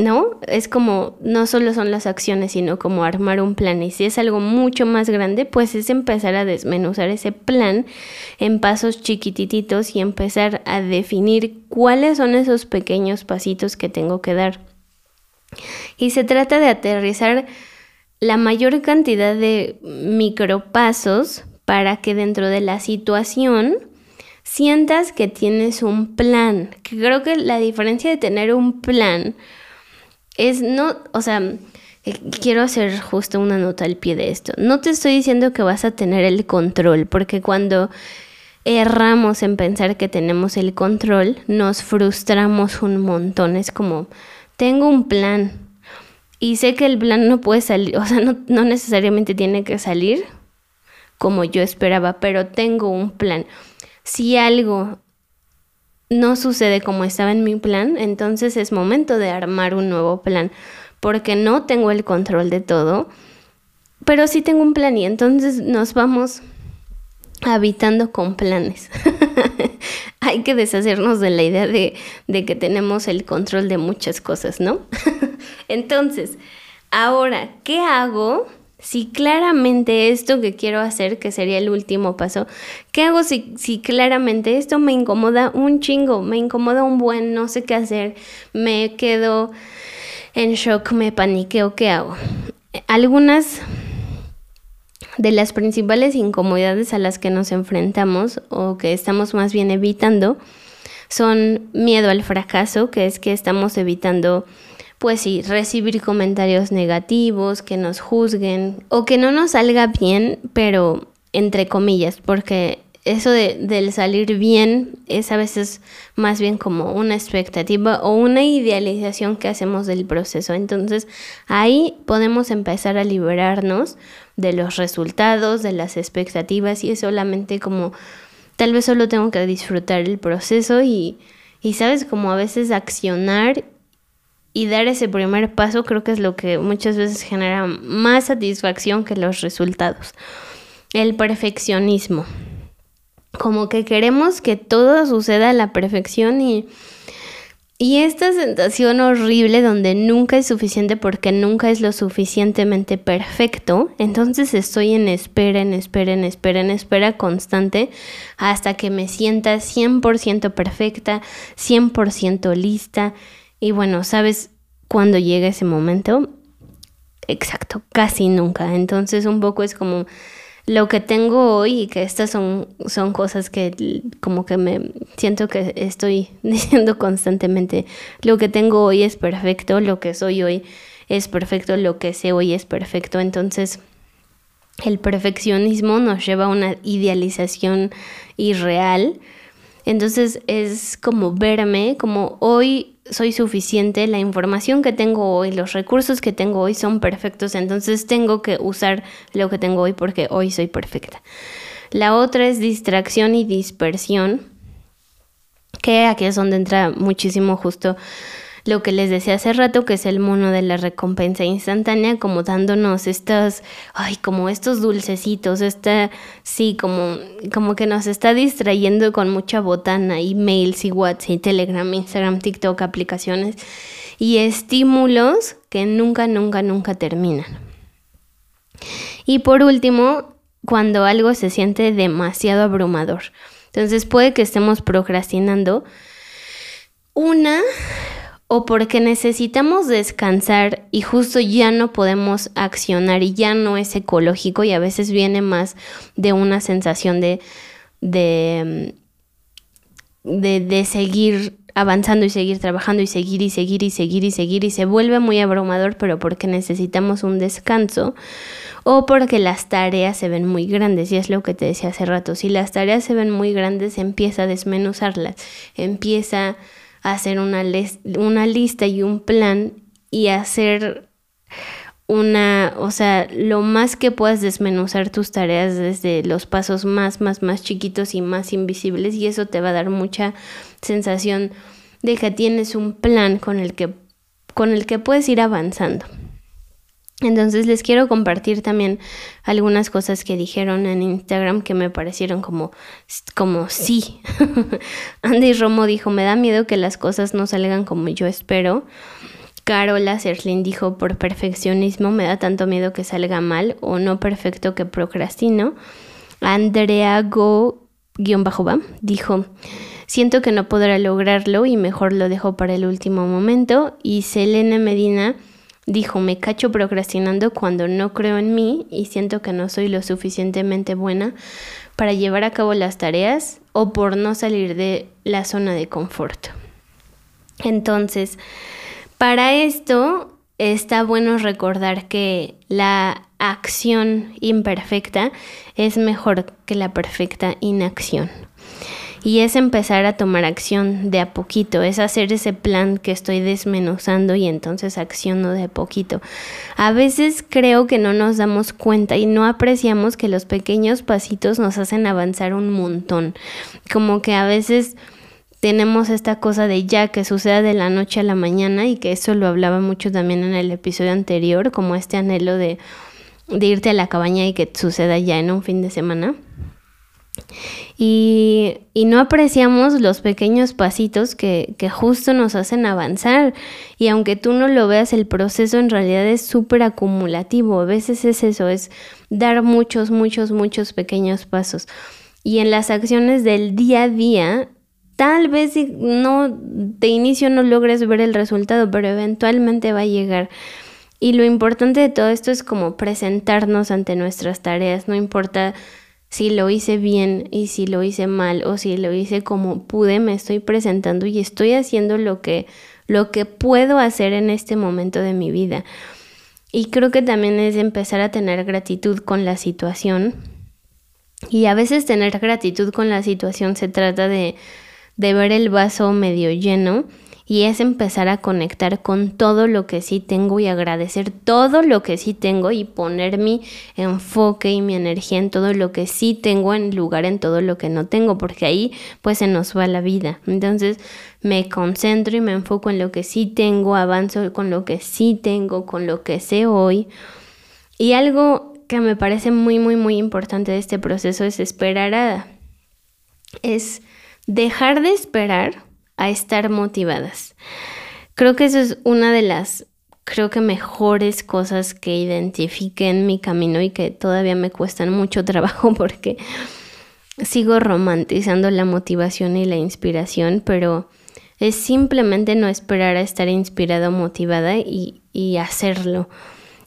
¿No? Es como, no solo son las acciones, sino como armar un plan. Y si es algo mucho más grande, pues es empezar a desmenuzar ese plan en pasos chiquititos y empezar a definir cuáles son esos pequeños pasitos que tengo que dar. Y se trata de aterrizar la mayor cantidad de micropasos para que dentro de la situación sientas que tienes un plan. Creo que la diferencia de tener un plan es no, o sea, eh, quiero hacer justo una nota al pie de esto. No te estoy diciendo que vas a tener el control, porque cuando erramos en pensar que tenemos el control, nos frustramos un montón. Es como, tengo un plan y sé que el plan no puede salir, o sea, no, necesariamente tiene que salir como yo esperaba, pero tengo un plan. Si algo no sucede como estaba en mi plan, entonces es momento de armar un nuevo plan, porque no tengo el control de todo, pero sí tengo un plan y entonces nos vamos habitando con planes. [LAUGHS] Hay que deshacernos de la idea de, que tenemos el control de muchas cosas, ¿no? [LAUGHS] Entonces, ahora, ¿qué hago? Si claramente esto que quiero hacer, que sería el último paso, ¿qué hago si, si claramente esto me incomoda un chingo, me incomoda un buen, no sé qué hacer, me quedo en shock, me paniqueo, ¿qué hago? Algunas de las principales incomodidades a las que nos enfrentamos o que estamos más bien evitando son miedo al fracaso, que es que estamos evitando, pues sí, recibir comentarios negativos, que nos juzguen o que no nos salga bien, pero entre comillas, porque eso de, del salir bien es a veces más bien como una expectativa o una idealización que hacemos del proceso. Entonces ahí podemos empezar a liberarnos de los resultados, de las expectativas y es solamente como tal vez solo tengo que disfrutar el proceso y, y sabes como a veces accionar y dar ese primer paso creo que es lo que muchas veces genera más satisfacción que los resultados. El perfeccionismo como que queremos que todo suceda a la perfección y, y esta sensación horrible donde nunca es suficiente porque nunca es lo suficientemente perfecto, entonces estoy en espera, en espera, en espera, en espera constante hasta que me sienta 100% perfecta, 100% lista y bueno, ¿sabes cuándo llega ese momento? Exacto, casi nunca. Entonces un poco es como lo que tengo hoy y que estas son, son cosas que como que me siento que estoy [LAUGHS] diciendo constantemente, lo que tengo hoy es perfecto, lo que soy hoy es perfecto, lo que sé hoy es perfecto. Entonces, el perfeccionismo nos lleva a una idealización irreal. Entonces es como verme, como hoy soy suficiente, la información que tengo hoy, los recursos que tengo hoy son perfectos, entonces tengo que usar lo que tengo hoy porque hoy soy perfecta. La otra es distracción y dispersión, que aquí es donde entra muchísimo justo lo que les decía hace rato, que es el mono de la recompensa instantánea, como dándonos estas, ay, como estos dulcecitos, esta, sí, como, como que nos está distrayendo con mucha botana, emails y WhatsApp, y Telegram, Instagram, TikTok, aplicaciones y estímulos que nunca, nunca, nunca terminan. Y por último, cuando algo se siente demasiado abrumador. Entonces puede que estemos procrastinando. Una, o porque necesitamos descansar y justo ya no podemos accionar y ya no es ecológico y a veces viene más de una sensación de, de, de, seguir avanzando y seguir trabajando y seguir y seguir y seguir y seguir y se vuelve muy abrumador, pero porque necesitamos un descanso o porque las tareas se ven muy grandes. Y es lo que te decía hace rato, si las tareas se ven muy grandes empieza a desmenuzarlas, empieza hacer una, una lista y un plan y hacer una, o sea, lo más que puedas desmenuzar tus tareas desde los pasos más, más, más chiquitos y más invisibles y eso te va a dar mucha sensación de que tienes un plan con el que, con el que puedes ir avanzando. Entonces les quiero compartir también algunas cosas que dijeron en Instagram que me parecieron como, como sí. [LAUGHS] Andy Romo dijo, me da miedo que las cosas no salgan como yo espero. Carola Serlin dijo, por perfeccionismo me da tanto miedo que salga mal o no perfecto que procrastino. Andrea Go-va dijo, siento que no podrá lograrlo y mejor lo dejo para el último momento. Y Selena Medina dijo, me cacho procrastinando cuando no creo en mí y siento que no soy lo suficientemente buena para llevar a cabo las tareas o por no salir de la zona de confort. Entonces, para esto está bueno recordar que la acción imperfecta es mejor que la perfecta inacción. Y es empezar a tomar acción de a poquito, es hacer ese plan que estoy desmenuzando y entonces acciono de a poquito. A veces creo que no nos damos cuenta y no apreciamos que los pequeños pasitos nos hacen avanzar un montón. Como que a veces tenemos esta cosa de ya que suceda de la noche a la mañana y que eso lo hablaba mucho también en el episodio anterior, como este anhelo de, irte a la cabaña y que suceda ya en un fin de semana. Y, no apreciamos los pequeños pasitos que, justo nos hacen avanzar. Y aunque tú no lo veas, el proceso en realidad es súper acumulativo. A veces es eso, es dar muchos, muchos, muchos pequeños pasos. Y en las acciones del día a día Tal vez no de inicio no logres ver el resultado, pero eventualmente va a llegar. Y lo importante de todo esto es como presentarnos ante nuestras tareas, no importa si lo hice bien y si lo hice mal o si lo hice como pude, me estoy presentando y estoy haciendo lo que lo que puedo hacer en este momento de mi vida. Y creo que también es empezar a tener gratitud con la situación. Y a veces tener gratitud con la situación se trata de de ver el vaso medio lleno y es empezar a conectar con todo lo que sí tengo y agradecer todo lo que sí tengo y poner mi enfoque y mi energía en todo lo que sí tengo en lugar en todo lo que no tengo, porque ahí pues se nos va la vida. Entonces me concentro y me enfoco en lo que sí tengo, avanzo con lo que sí tengo, con lo que sé hoy. Y algo que me parece muy, muy, muy importante de este proceso es esperar a... es dejar de esperar a estar motivadas. Creo que eso es una de las, creo que mejores cosas que identifique en mi camino y que todavía me cuestan mucho [LAUGHS] trabajo porque sigo romantizando la motivación y la inspiración, pero es simplemente no esperar a estar inspirada o motivada y, y hacerlo.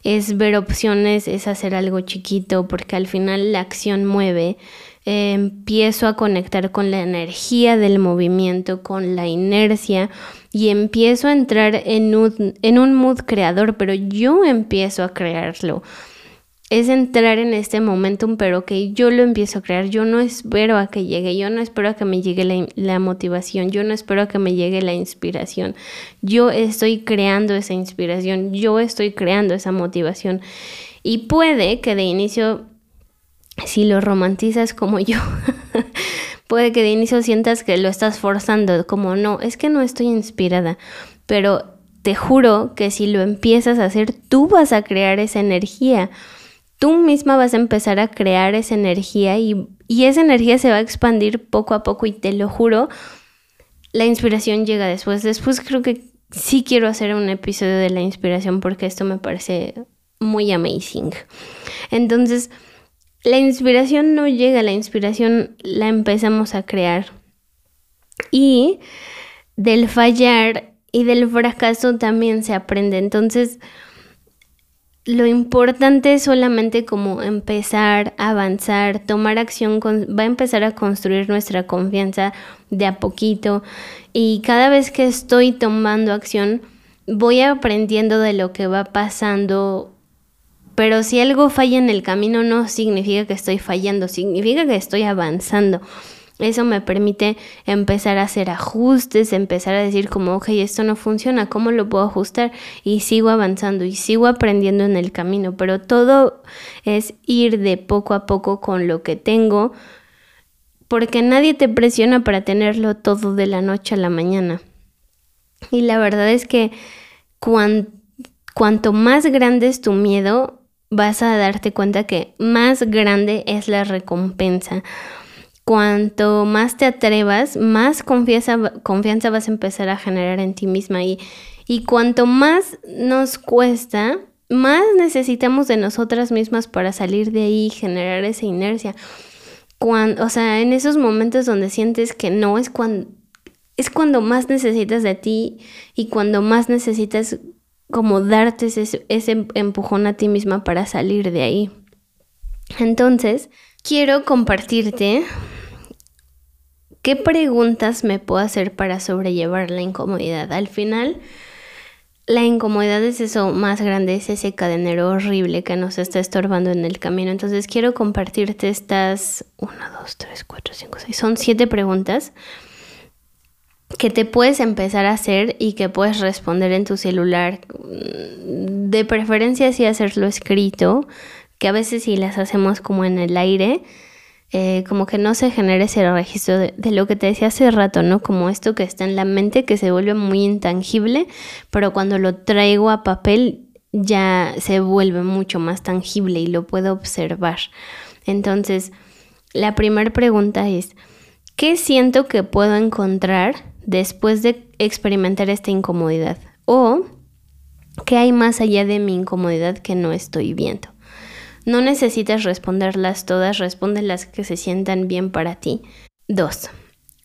Es ver opciones, es hacer algo chiquito, porque al final la acción mueve empiezo a conectar con la energía del movimiento, con la inercia y empiezo a entrar en un, en un mood creador, pero yo empiezo a crearlo. Es entrar en este momentum, pero que yo lo empiezo a crear. Yo no espero a que llegue, yo no espero a que me llegue la, la motivación, yo no espero a que me llegue la inspiración. Yo estoy creando esa inspiración, yo estoy creando esa motivación. Y puede que de inicio si lo romantizas como yo, [LAUGHS] puede que de inicio sientas que lo estás forzando, como no, es que no estoy inspirada, pero te juro que si lo empiezas a hacer, tú vas a crear esa energía. Tú misma vas a empezar a crear esa energía y, y esa energía se va a expandir poco a poco y te lo juro, la inspiración llega después. Después creo que sí quiero hacer un episodio de la inspiración porque esto me parece muy amazing. Entonces, la inspiración no llega, la inspiración la empezamos a crear. Y del fallar y del fracaso también se aprende. Entonces, lo importante es solamente como empezar, avanzar, tomar acción, va a empezar a construir nuestra confianza de a poquito y cada vez que estoy tomando acción voy aprendiendo de lo que va pasando, pero si algo falla en el camino no significa que estoy fallando, significa que estoy avanzando. Eso me permite empezar a hacer ajustes, empezar a decir como, ok, esto no funciona, ¿cómo lo puedo ajustar? Y sigo avanzando y sigo aprendiendo en el camino, pero todo es ir de poco a poco con lo que tengo, porque nadie te presiona para tenerlo todo de la noche a la mañana. Y la verdad es que cuanto más grande es tu miedo, vas a darte cuenta que más grande es la recompensa cuanto más te atrevas, más confianza, confianza vas a empezar a generar en ti misma y, y cuanto más nos cuesta, más necesitamos de nosotras mismas para salir de ahí y generar esa inercia. Cuando, o sea, en esos momentos donde sientes que no es es cuando más necesitas de ti y cuando más necesitas como darte ese, ese empujón a ti misma para salir de ahí. Entonces, quiero compartirte ¿Qué preguntas me puedo hacer para sobrellevar la incomodidad? Al final, la incomodidad es eso más grande, es ese cadenero horrible que nos está estorbando en el camino. Entonces quiero compartirte estas 1, 2, 3, 4, 5, 6. Son siete preguntas que te puedes empezar a hacer y que puedes responder en tu celular. De preferencia si hacerlo escrito, que a veces si las hacemos como en el aire, eh, como que no se genere ese registro de, lo que te decía hace rato, ¿no? Como esto que está en la mente que se vuelve muy intangible, pero cuando lo traigo a papel ya se vuelve mucho más tangible y lo puedo observar. Entonces, la primera pregunta es, ¿qué siento que puedo encontrar después de experimentar esta incomodidad? O, ¿qué hay más allá de mi incomodidad que no estoy viendo? No necesitas responderlas todas, responde las que se sientan bien para ti. 2.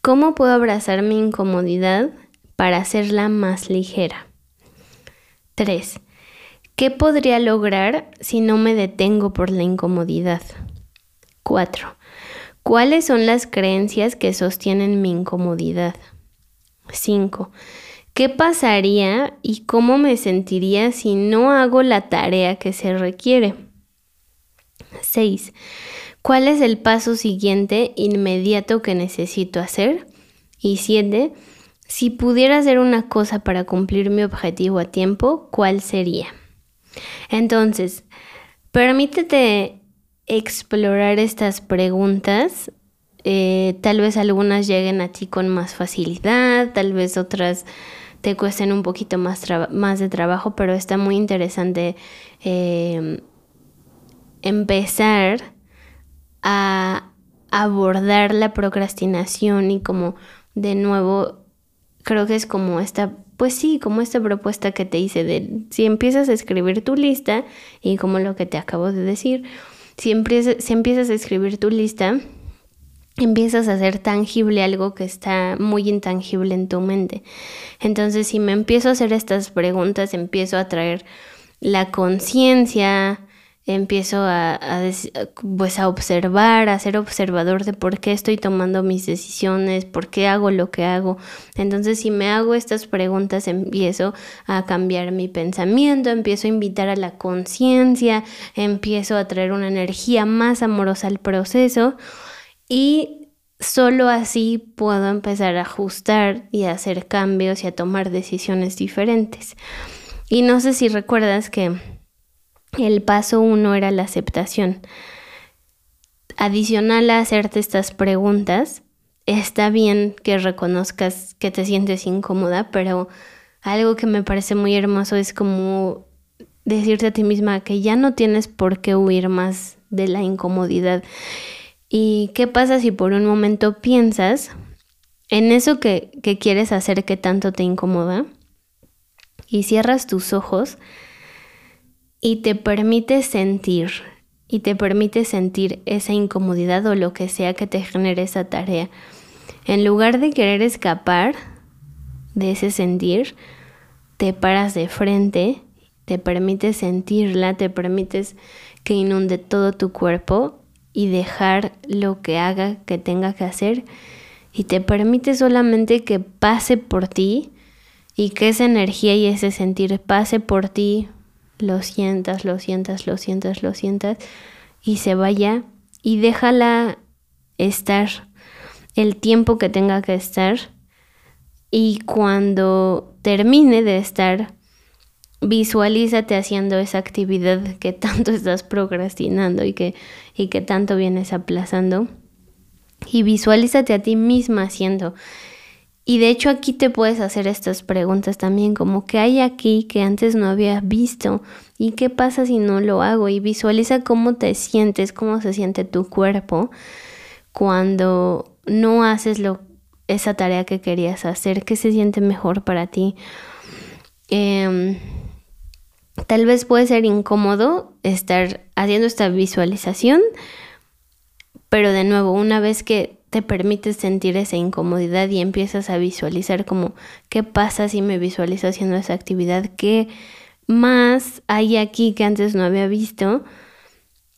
¿Cómo puedo abrazar mi incomodidad para hacerla más ligera? 3. ¿Qué podría lograr si no me detengo por la incomodidad? 4. ¿Cuáles son las creencias que sostienen mi incomodidad? 5. ¿Qué pasaría y cómo me sentiría si no hago la tarea que se requiere? 6. ¿Cuál es el paso siguiente inmediato que necesito hacer? Y 7. Si pudiera hacer una cosa para cumplir mi objetivo a tiempo, ¿cuál sería? Entonces, permítete explorar estas preguntas. Eh, tal vez algunas lleguen a ti con más facilidad, tal vez otras te cuesten un poquito más, más de trabajo, pero está muy interesante eh, empezar a abordar la procrastinación y como de nuevo creo que es como esta pues sí, como esta propuesta que te hice de si empiezas a escribir tu lista y como lo que te acabo de decir, si empiezas, si empiezas a escribir tu lista, empiezas a hacer tangible algo que está muy intangible en tu mente. Entonces, si me empiezo a hacer estas preguntas, empiezo a traer la conciencia, empiezo a, pues a observar, a ser observador de por qué estoy tomando mis decisiones, por qué hago lo que hago. Entonces, si me hago estas preguntas, empiezo a cambiar mi pensamiento, empiezo a invitar a la conciencia, empiezo a traer una energía más amorosa al proceso y solo así puedo empezar a ajustar y a hacer cambios y a tomar decisiones diferentes. Y no sé si recuerdas que el paso uno era la aceptación. Adicional a hacerte estas preguntas, está bien que reconozcas que te sientes incómoda, pero algo que me parece muy hermoso es como decirte a ti misma que ya no tienes por qué huir más de la incomodidad. ¿Y qué pasa si por un momento piensas en eso que, que quieres hacer que tanto te incomoda y cierras tus ojos? y te permite sentir y te permite sentir esa incomodidad o lo que sea que te genere esa tarea. En lugar de querer escapar de ese sentir, te paras de frente te permites sentirla, te permites que inunde todo tu cuerpo y dejar lo que haga que tenga que hacer y te permite solamente que pase por ti y que esa energía y ese sentir pase por ti, lo sientas, lo sientas, lo sientas, lo sientas y se vaya y déjala estar el tiempo que tenga que estar y cuando termine de estar, visualízate haciendo esa actividad que tanto [LAUGHS] estás procrastinando y que, y que tanto vienes aplazando. Y visualízate a ti misma haciendo. Y de hecho aquí te puedes hacer estas preguntas también, como qué hay aquí que antes no había visto y qué pasa si no lo hago y visualiza cómo te sientes, cómo se siente tu cuerpo cuando no haces lo, esa tarea que querías hacer, qué se siente mejor para ti. Em, tal vez puede ser incómodo estar haciendo esta visualización, pero de nuevo, una vez que te permites sentir esa incomodidad y empiezas a visualizar como qué pasa si me visualizo haciendo esa actividad, qué más hay aquí que antes no había visto,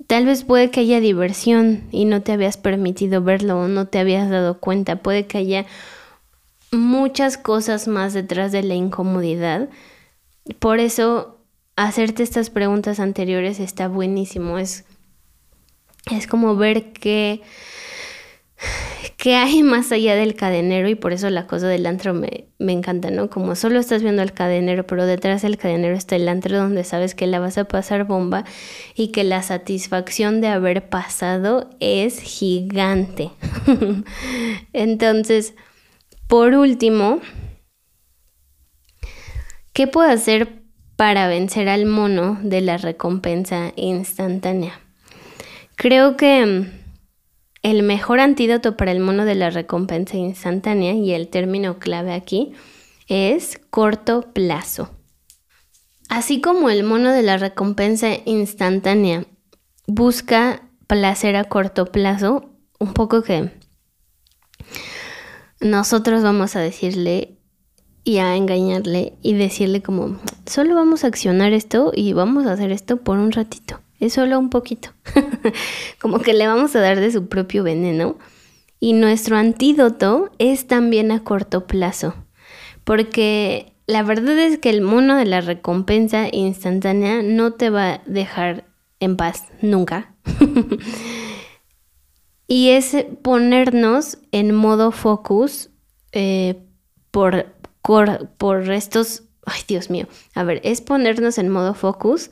Tal vez puede que haya diversión y no te habías permitido verlo o no te habías dado cuenta. Puede que haya muchas cosas más detrás de la incomodidad. Por eso hacerte estas preguntas anteriores está buenísimo. Es, es como ver qué ¿Qué hay más allá del cadenero? Y por eso la cosa del antro me, me, encanta, ¿no? Como solo estás viendo el cadenero, pero detrás del cadenero está el antro donde sabes que la vas a pasar bomba y que la satisfacción de haber pasado es gigante. [LAUGHS] Entonces, por último, ¿qué puedo hacer para vencer al mono de la recompensa instantánea? Creo que el mejor antídoto para el mono de la recompensa instantánea, y el término clave aquí, es corto plazo. Así como el mono de la recompensa instantánea busca placer a corto plazo, un poco que nosotros vamos a decirle y a engañarle y decirle como, solo vamos a accionar esto y vamos a hacer esto por un ratito es solo un poquito. [LAUGHS] Como que le vamos a dar de su propio veneno. Y nuestro antídoto es también a corto plazo. Porque la verdad es que el mono de la recompensa instantánea no te va a dejar en paz nunca. [LAUGHS] y es ponernos en modo focus eh, por, por estos... Ay, Dios mío. A ver, es ponernos en modo focus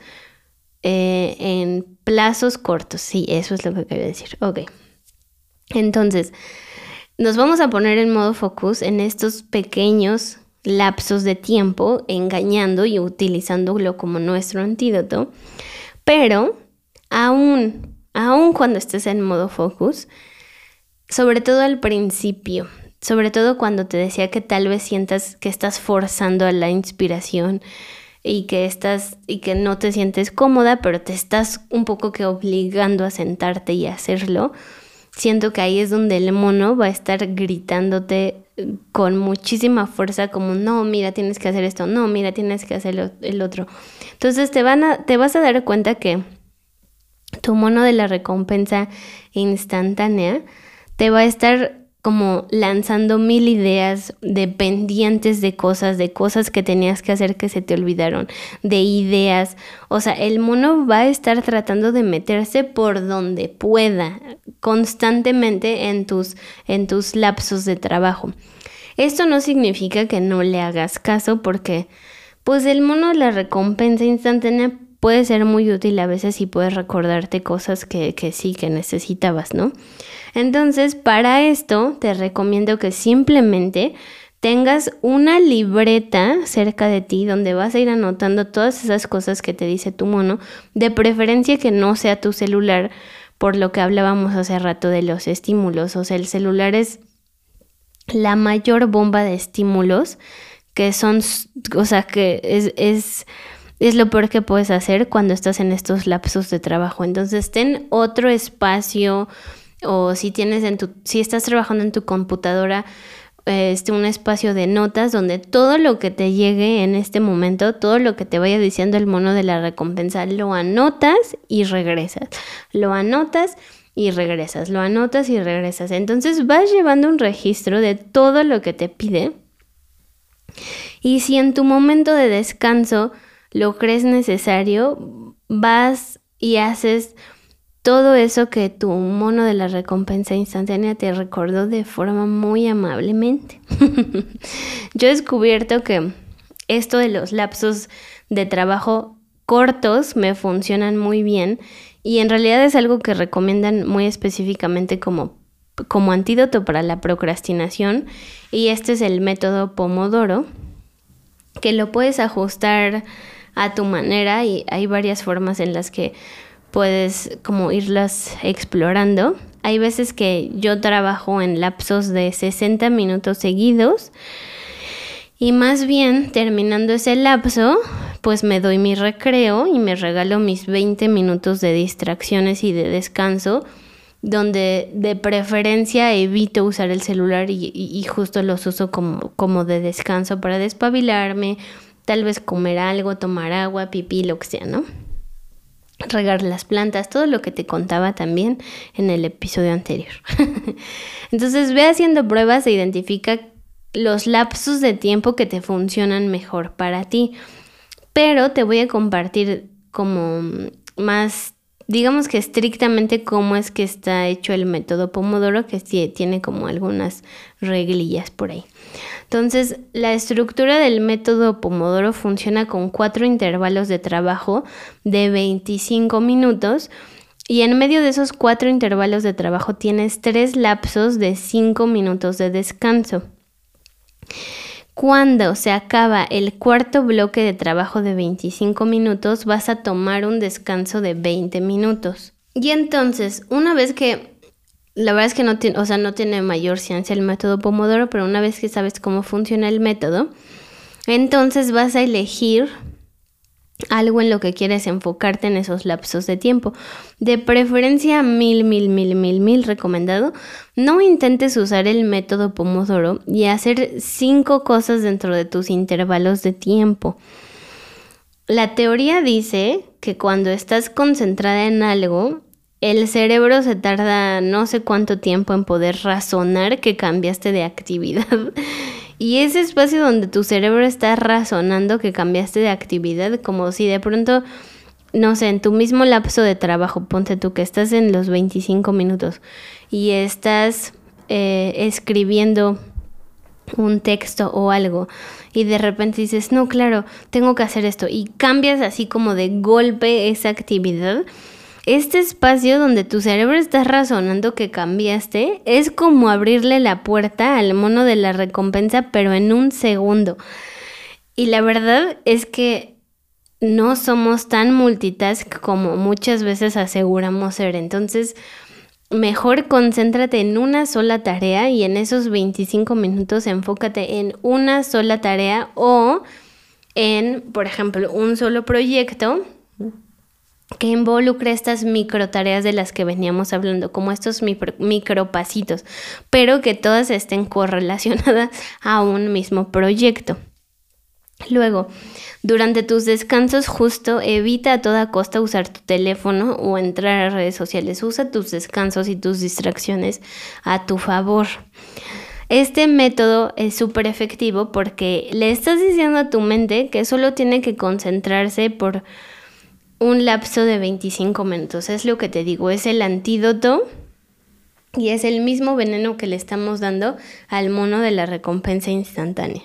eh, en plazos cortos. Sí, eso es lo que quería decir. Ok. Entonces, nos vamos a poner en modo focus en estos pequeños lapsos de tiempo, engañando y utilizándolo como nuestro antídoto. Pero, aún, aún cuando estés en modo focus, sobre todo al principio, sobre todo cuando te decía que tal vez sientas que estás forzando a la inspiración, y que estás y que no te sientes cómoda, pero te estás un poco que obligando a sentarte y hacerlo. Siento que ahí es donde el mono va a estar gritándote con muchísima fuerza como no, mira, tienes que hacer esto, no, mira, tienes que hacer el otro. Entonces te van a te vas a dar cuenta que tu mono de la recompensa instantánea te va a estar como lanzando mil ideas dependientes de cosas, de cosas que tenías que hacer que se te olvidaron, de ideas. O sea, el mono va a estar tratando de meterse por donde pueda, constantemente en tus, en tus lapsos de trabajo. Esto no significa que no le hagas caso porque, pues el mono la recompensa instantánea puede ser muy útil a veces y puedes recordarte cosas que, que sí que necesitabas, ¿no? Entonces, para esto te recomiendo que simplemente tengas una libreta cerca de ti donde vas a ir anotando todas esas cosas que te dice tu mono, de preferencia que no sea tu celular, por lo que hablábamos hace rato de los estímulos, o sea, el celular es la mayor bomba de estímulos que son, o sea, que es, es, es lo peor que puedes hacer cuando estás en estos lapsos de trabajo. Entonces, ten otro espacio o si tienes en tu, si estás trabajando en tu computadora, este, un espacio de notas donde todo lo que te llegue en este momento, todo lo que te vaya diciendo el mono de la recompensa, lo anotas y regresas. Lo anotas y regresas, lo anotas y regresas. Entonces vas llevando un registro de todo lo que te pide. Y si en tu momento de descanso lo crees necesario, vas y haces todo eso que tu mono de la recompensa instantánea te recordó de forma muy amablemente. [LAUGHS] Yo he descubierto que esto de los lapsos de trabajo cortos me funcionan muy bien y en realidad es algo que recomiendan muy específicamente como, como antídoto para la procrastinación y este es el método Pomodoro que lo puedes ajustar a tu manera y hay varias formas en las que puedes como irlas explorando. Hay veces que yo trabajo en lapsos de 60 minutos seguidos y más bien terminando ese lapso, pues me doy mi recreo y me regalo mis 20 minutos de distracciones y de descanso donde de preferencia evito usar el celular y, justo los uso como, como de descanso para despabilarme, tal vez comer algo, tomar agua, pipí, lo que sea, ¿no? regar las plantas, todo lo que te contaba también en el episodio anterior. [LAUGHS] Entonces ve haciendo pruebas e identifica los lapsos de tiempo que te funcionan mejor para ti. Pero te voy a compartir como más, digamos que estrictamente cómo es que está hecho el método Pomodoro, que tiene como algunas reglillas por ahí. Entonces, la estructura del método Pomodoro funciona con cuatro intervalos de trabajo de 25 minutos y en medio de esos cuatro intervalos de trabajo tienes tres lapsos de 5 minutos de descanso. Cuando se acaba el cuarto bloque de trabajo de 25 minutos, vas a tomar un descanso de 20 minutos. Y entonces, una vez que la verdad es que no tiene, o sea, no tiene mayor ciencia el método Pomodoro, pero una vez que sabes cómo funciona el método, entonces vas a elegir algo en lo que quieres enfocarte en esos lapsos de tiempo. De preferencia mil, mil, mil, mil, mil recomendado. No intentes usar el método Pomodoro y hacer cinco cosas dentro de tus intervalos de tiempo. La teoría dice que cuando estás concentrada en algo, el cerebro se tarda no sé cuánto tiempo en poder razonar que cambiaste de actividad. [LAUGHS] Y ese espacio donde tu cerebro está razonando que cambiaste de actividad, como si de pronto, no sé, en tu mismo lapso de trabajo, ponte tú que estás en los 25 minutos y estás eh, escribiendo un texto o algo y de repente dices, no, claro, tengo que hacer esto y cambias así como de golpe esa actividad este espacio donde tu cerebro está razonando que cambiaste es como abrirle la puerta al mono de la recompensa, pero en un segundo. Y la verdad es que no somos tan multitask como muchas veces aseguramos ser. Entonces, mejor concéntrate en una sola tarea y en esos 25 minutos enfócate en una sola tarea o en, por ejemplo, un solo proyecto que involucre estas micro tareas de las que veníamos hablando, como estos micro, pasitos, pero que todas estén correlacionadas a un mismo proyecto. Luego, durante tus descansos justo evita a toda costa usar tu teléfono o entrar a redes sociales. Usa tus descansos y tus distracciones a tu favor. Este método es súper efectivo porque le estás diciendo a tu mente que solo tiene que concentrarse por un lapso de 25 minutos. Es lo que te digo, es el antídoto y es el mismo veneno que le estamos dando al mono de la recompensa instantánea.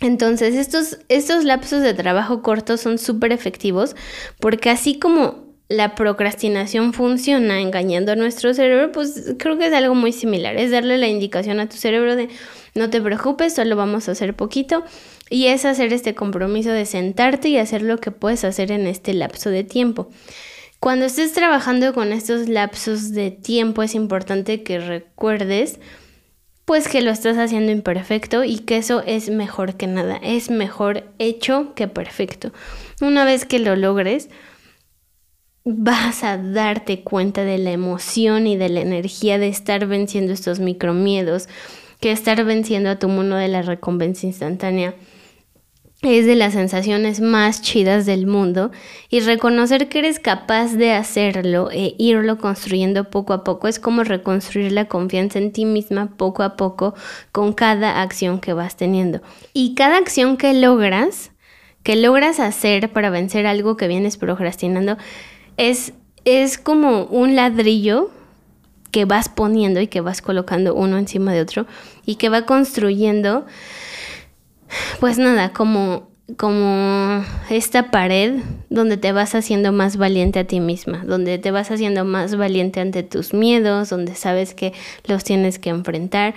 Entonces, estos, estos lapsos de trabajo cortos son súper efectivos porque así como la procrastinación funciona engañando a nuestro cerebro, pues creo que es algo muy similar. Es darle la indicación a tu cerebro de no te preocupes, solo vamos a hacer poquito y es hacer este compromiso de sentarte y hacer lo que puedes hacer en este lapso de tiempo. Cuando estés trabajando con estos lapsos de tiempo es importante que recuerdes pues que lo estás haciendo imperfecto y que eso es mejor que nada, es mejor hecho que perfecto. Una vez que lo logres, vas a darte cuenta de la emoción y de la energía de estar venciendo estos micromiedos, que estar venciendo a tu mono de la recompensa instantánea es de las sensaciones más chidas del mundo y reconocer que eres capaz de hacerlo e irlo construyendo poco a poco es como reconstruir la confianza en ti misma poco a poco con cada acción que vas teniendo. Y cada acción que logras, que logras hacer para vencer algo que vienes procrastinando, es, es como un ladrillo que vas poniendo y que vas colocando uno encima de otro y que va construyendo, pues nada, como, como esta pared donde te vas haciendo más valiente a ti misma, donde te vas haciendo más valiente ante tus miedos, donde sabes que los tienes que enfrentar.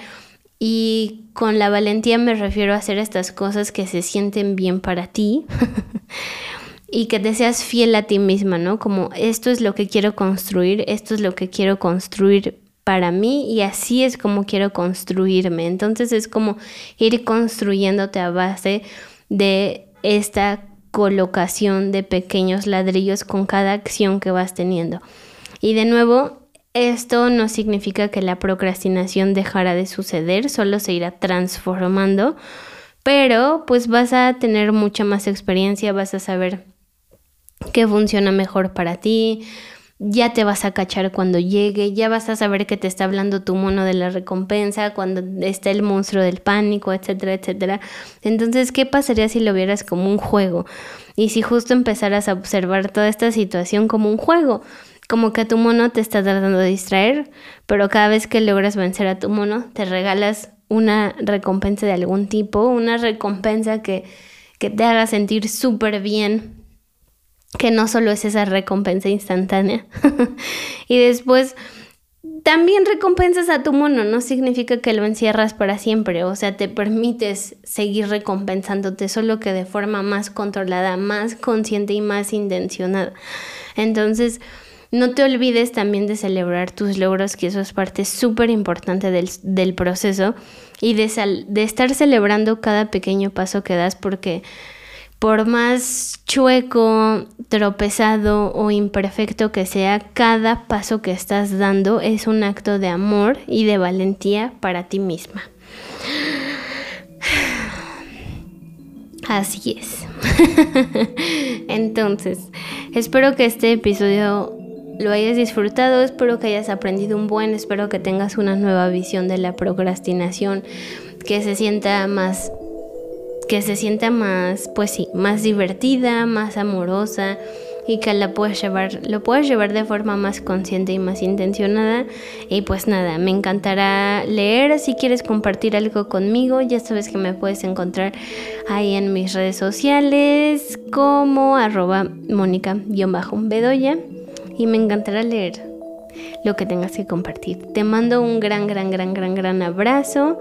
Y con la valentía me refiero a hacer estas cosas que se sienten bien para ti [LAUGHS] y que te seas fiel a ti misma, ¿no? Como esto es lo que quiero construir, esto es lo que quiero construir para mí y así es como quiero construirme. Entonces es como ir construyéndote a base de esta colocación de pequeños ladrillos con cada acción que vas teniendo. Y de nuevo, esto no significa que la procrastinación dejara de suceder, solo se irá transformando, pero pues vas a tener mucha más experiencia, vas a saber qué funciona mejor para ti, ya te vas a cachar cuando llegue, ya vas a saber que te está hablando tu mono de la recompensa, cuando está el monstruo del pánico, etcétera, etcétera. Entonces, ¿qué pasaría si lo vieras como un juego? Y si justo empezaras a observar toda esta situación como un juego, como que tu mono te está tratando de distraer, pero cada vez que logras vencer a tu mono, te regalas una recompensa de algún tipo, una recompensa que, que te haga sentir súper bien que no solo es esa recompensa instantánea. [LAUGHS] y después también recompensas a tu mono, no significa que lo encierras para siempre, o sea, te permites seguir recompensándote, solo que de forma más controlada, más consciente y más intencionada. Entonces, no te olvides también de celebrar tus logros, que eso es parte súper importante del, del, proceso, y de, de estar celebrando cada pequeño paso que das, porque por más chueco, tropezado o imperfecto que sea, cada paso que estás dando es un acto de amor y de valentía para ti misma. Así es. [LAUGHS] Entonces, espero que este episodio lo hayas disfrutado, espero que hayas aprendido un buen, espero que tengas una nueva visión de la procrastinación, que se sienta más que se sienta más, pues sí, más divertida, más amorosa y que la puedes llevar, lo puedes llevar de forma más consciente y más intencionada. Y pues nada, me encantará leer. Si quieres compartir algo conmigo, ya sabes que me puedes encontrar ahí en mis redes sociales como arroba mónica-bedoya. Y me encantará leer lo que tengas que compartir. Te mando un gran, gran, gran, gran, gran abrazo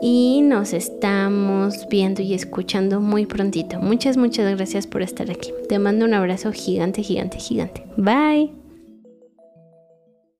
y nos estamos viendo y escuchando muy prontito. Muchas, muchas gracias por estar aquí. Te mando un abrazo gigante, gigante, gigante. Bye.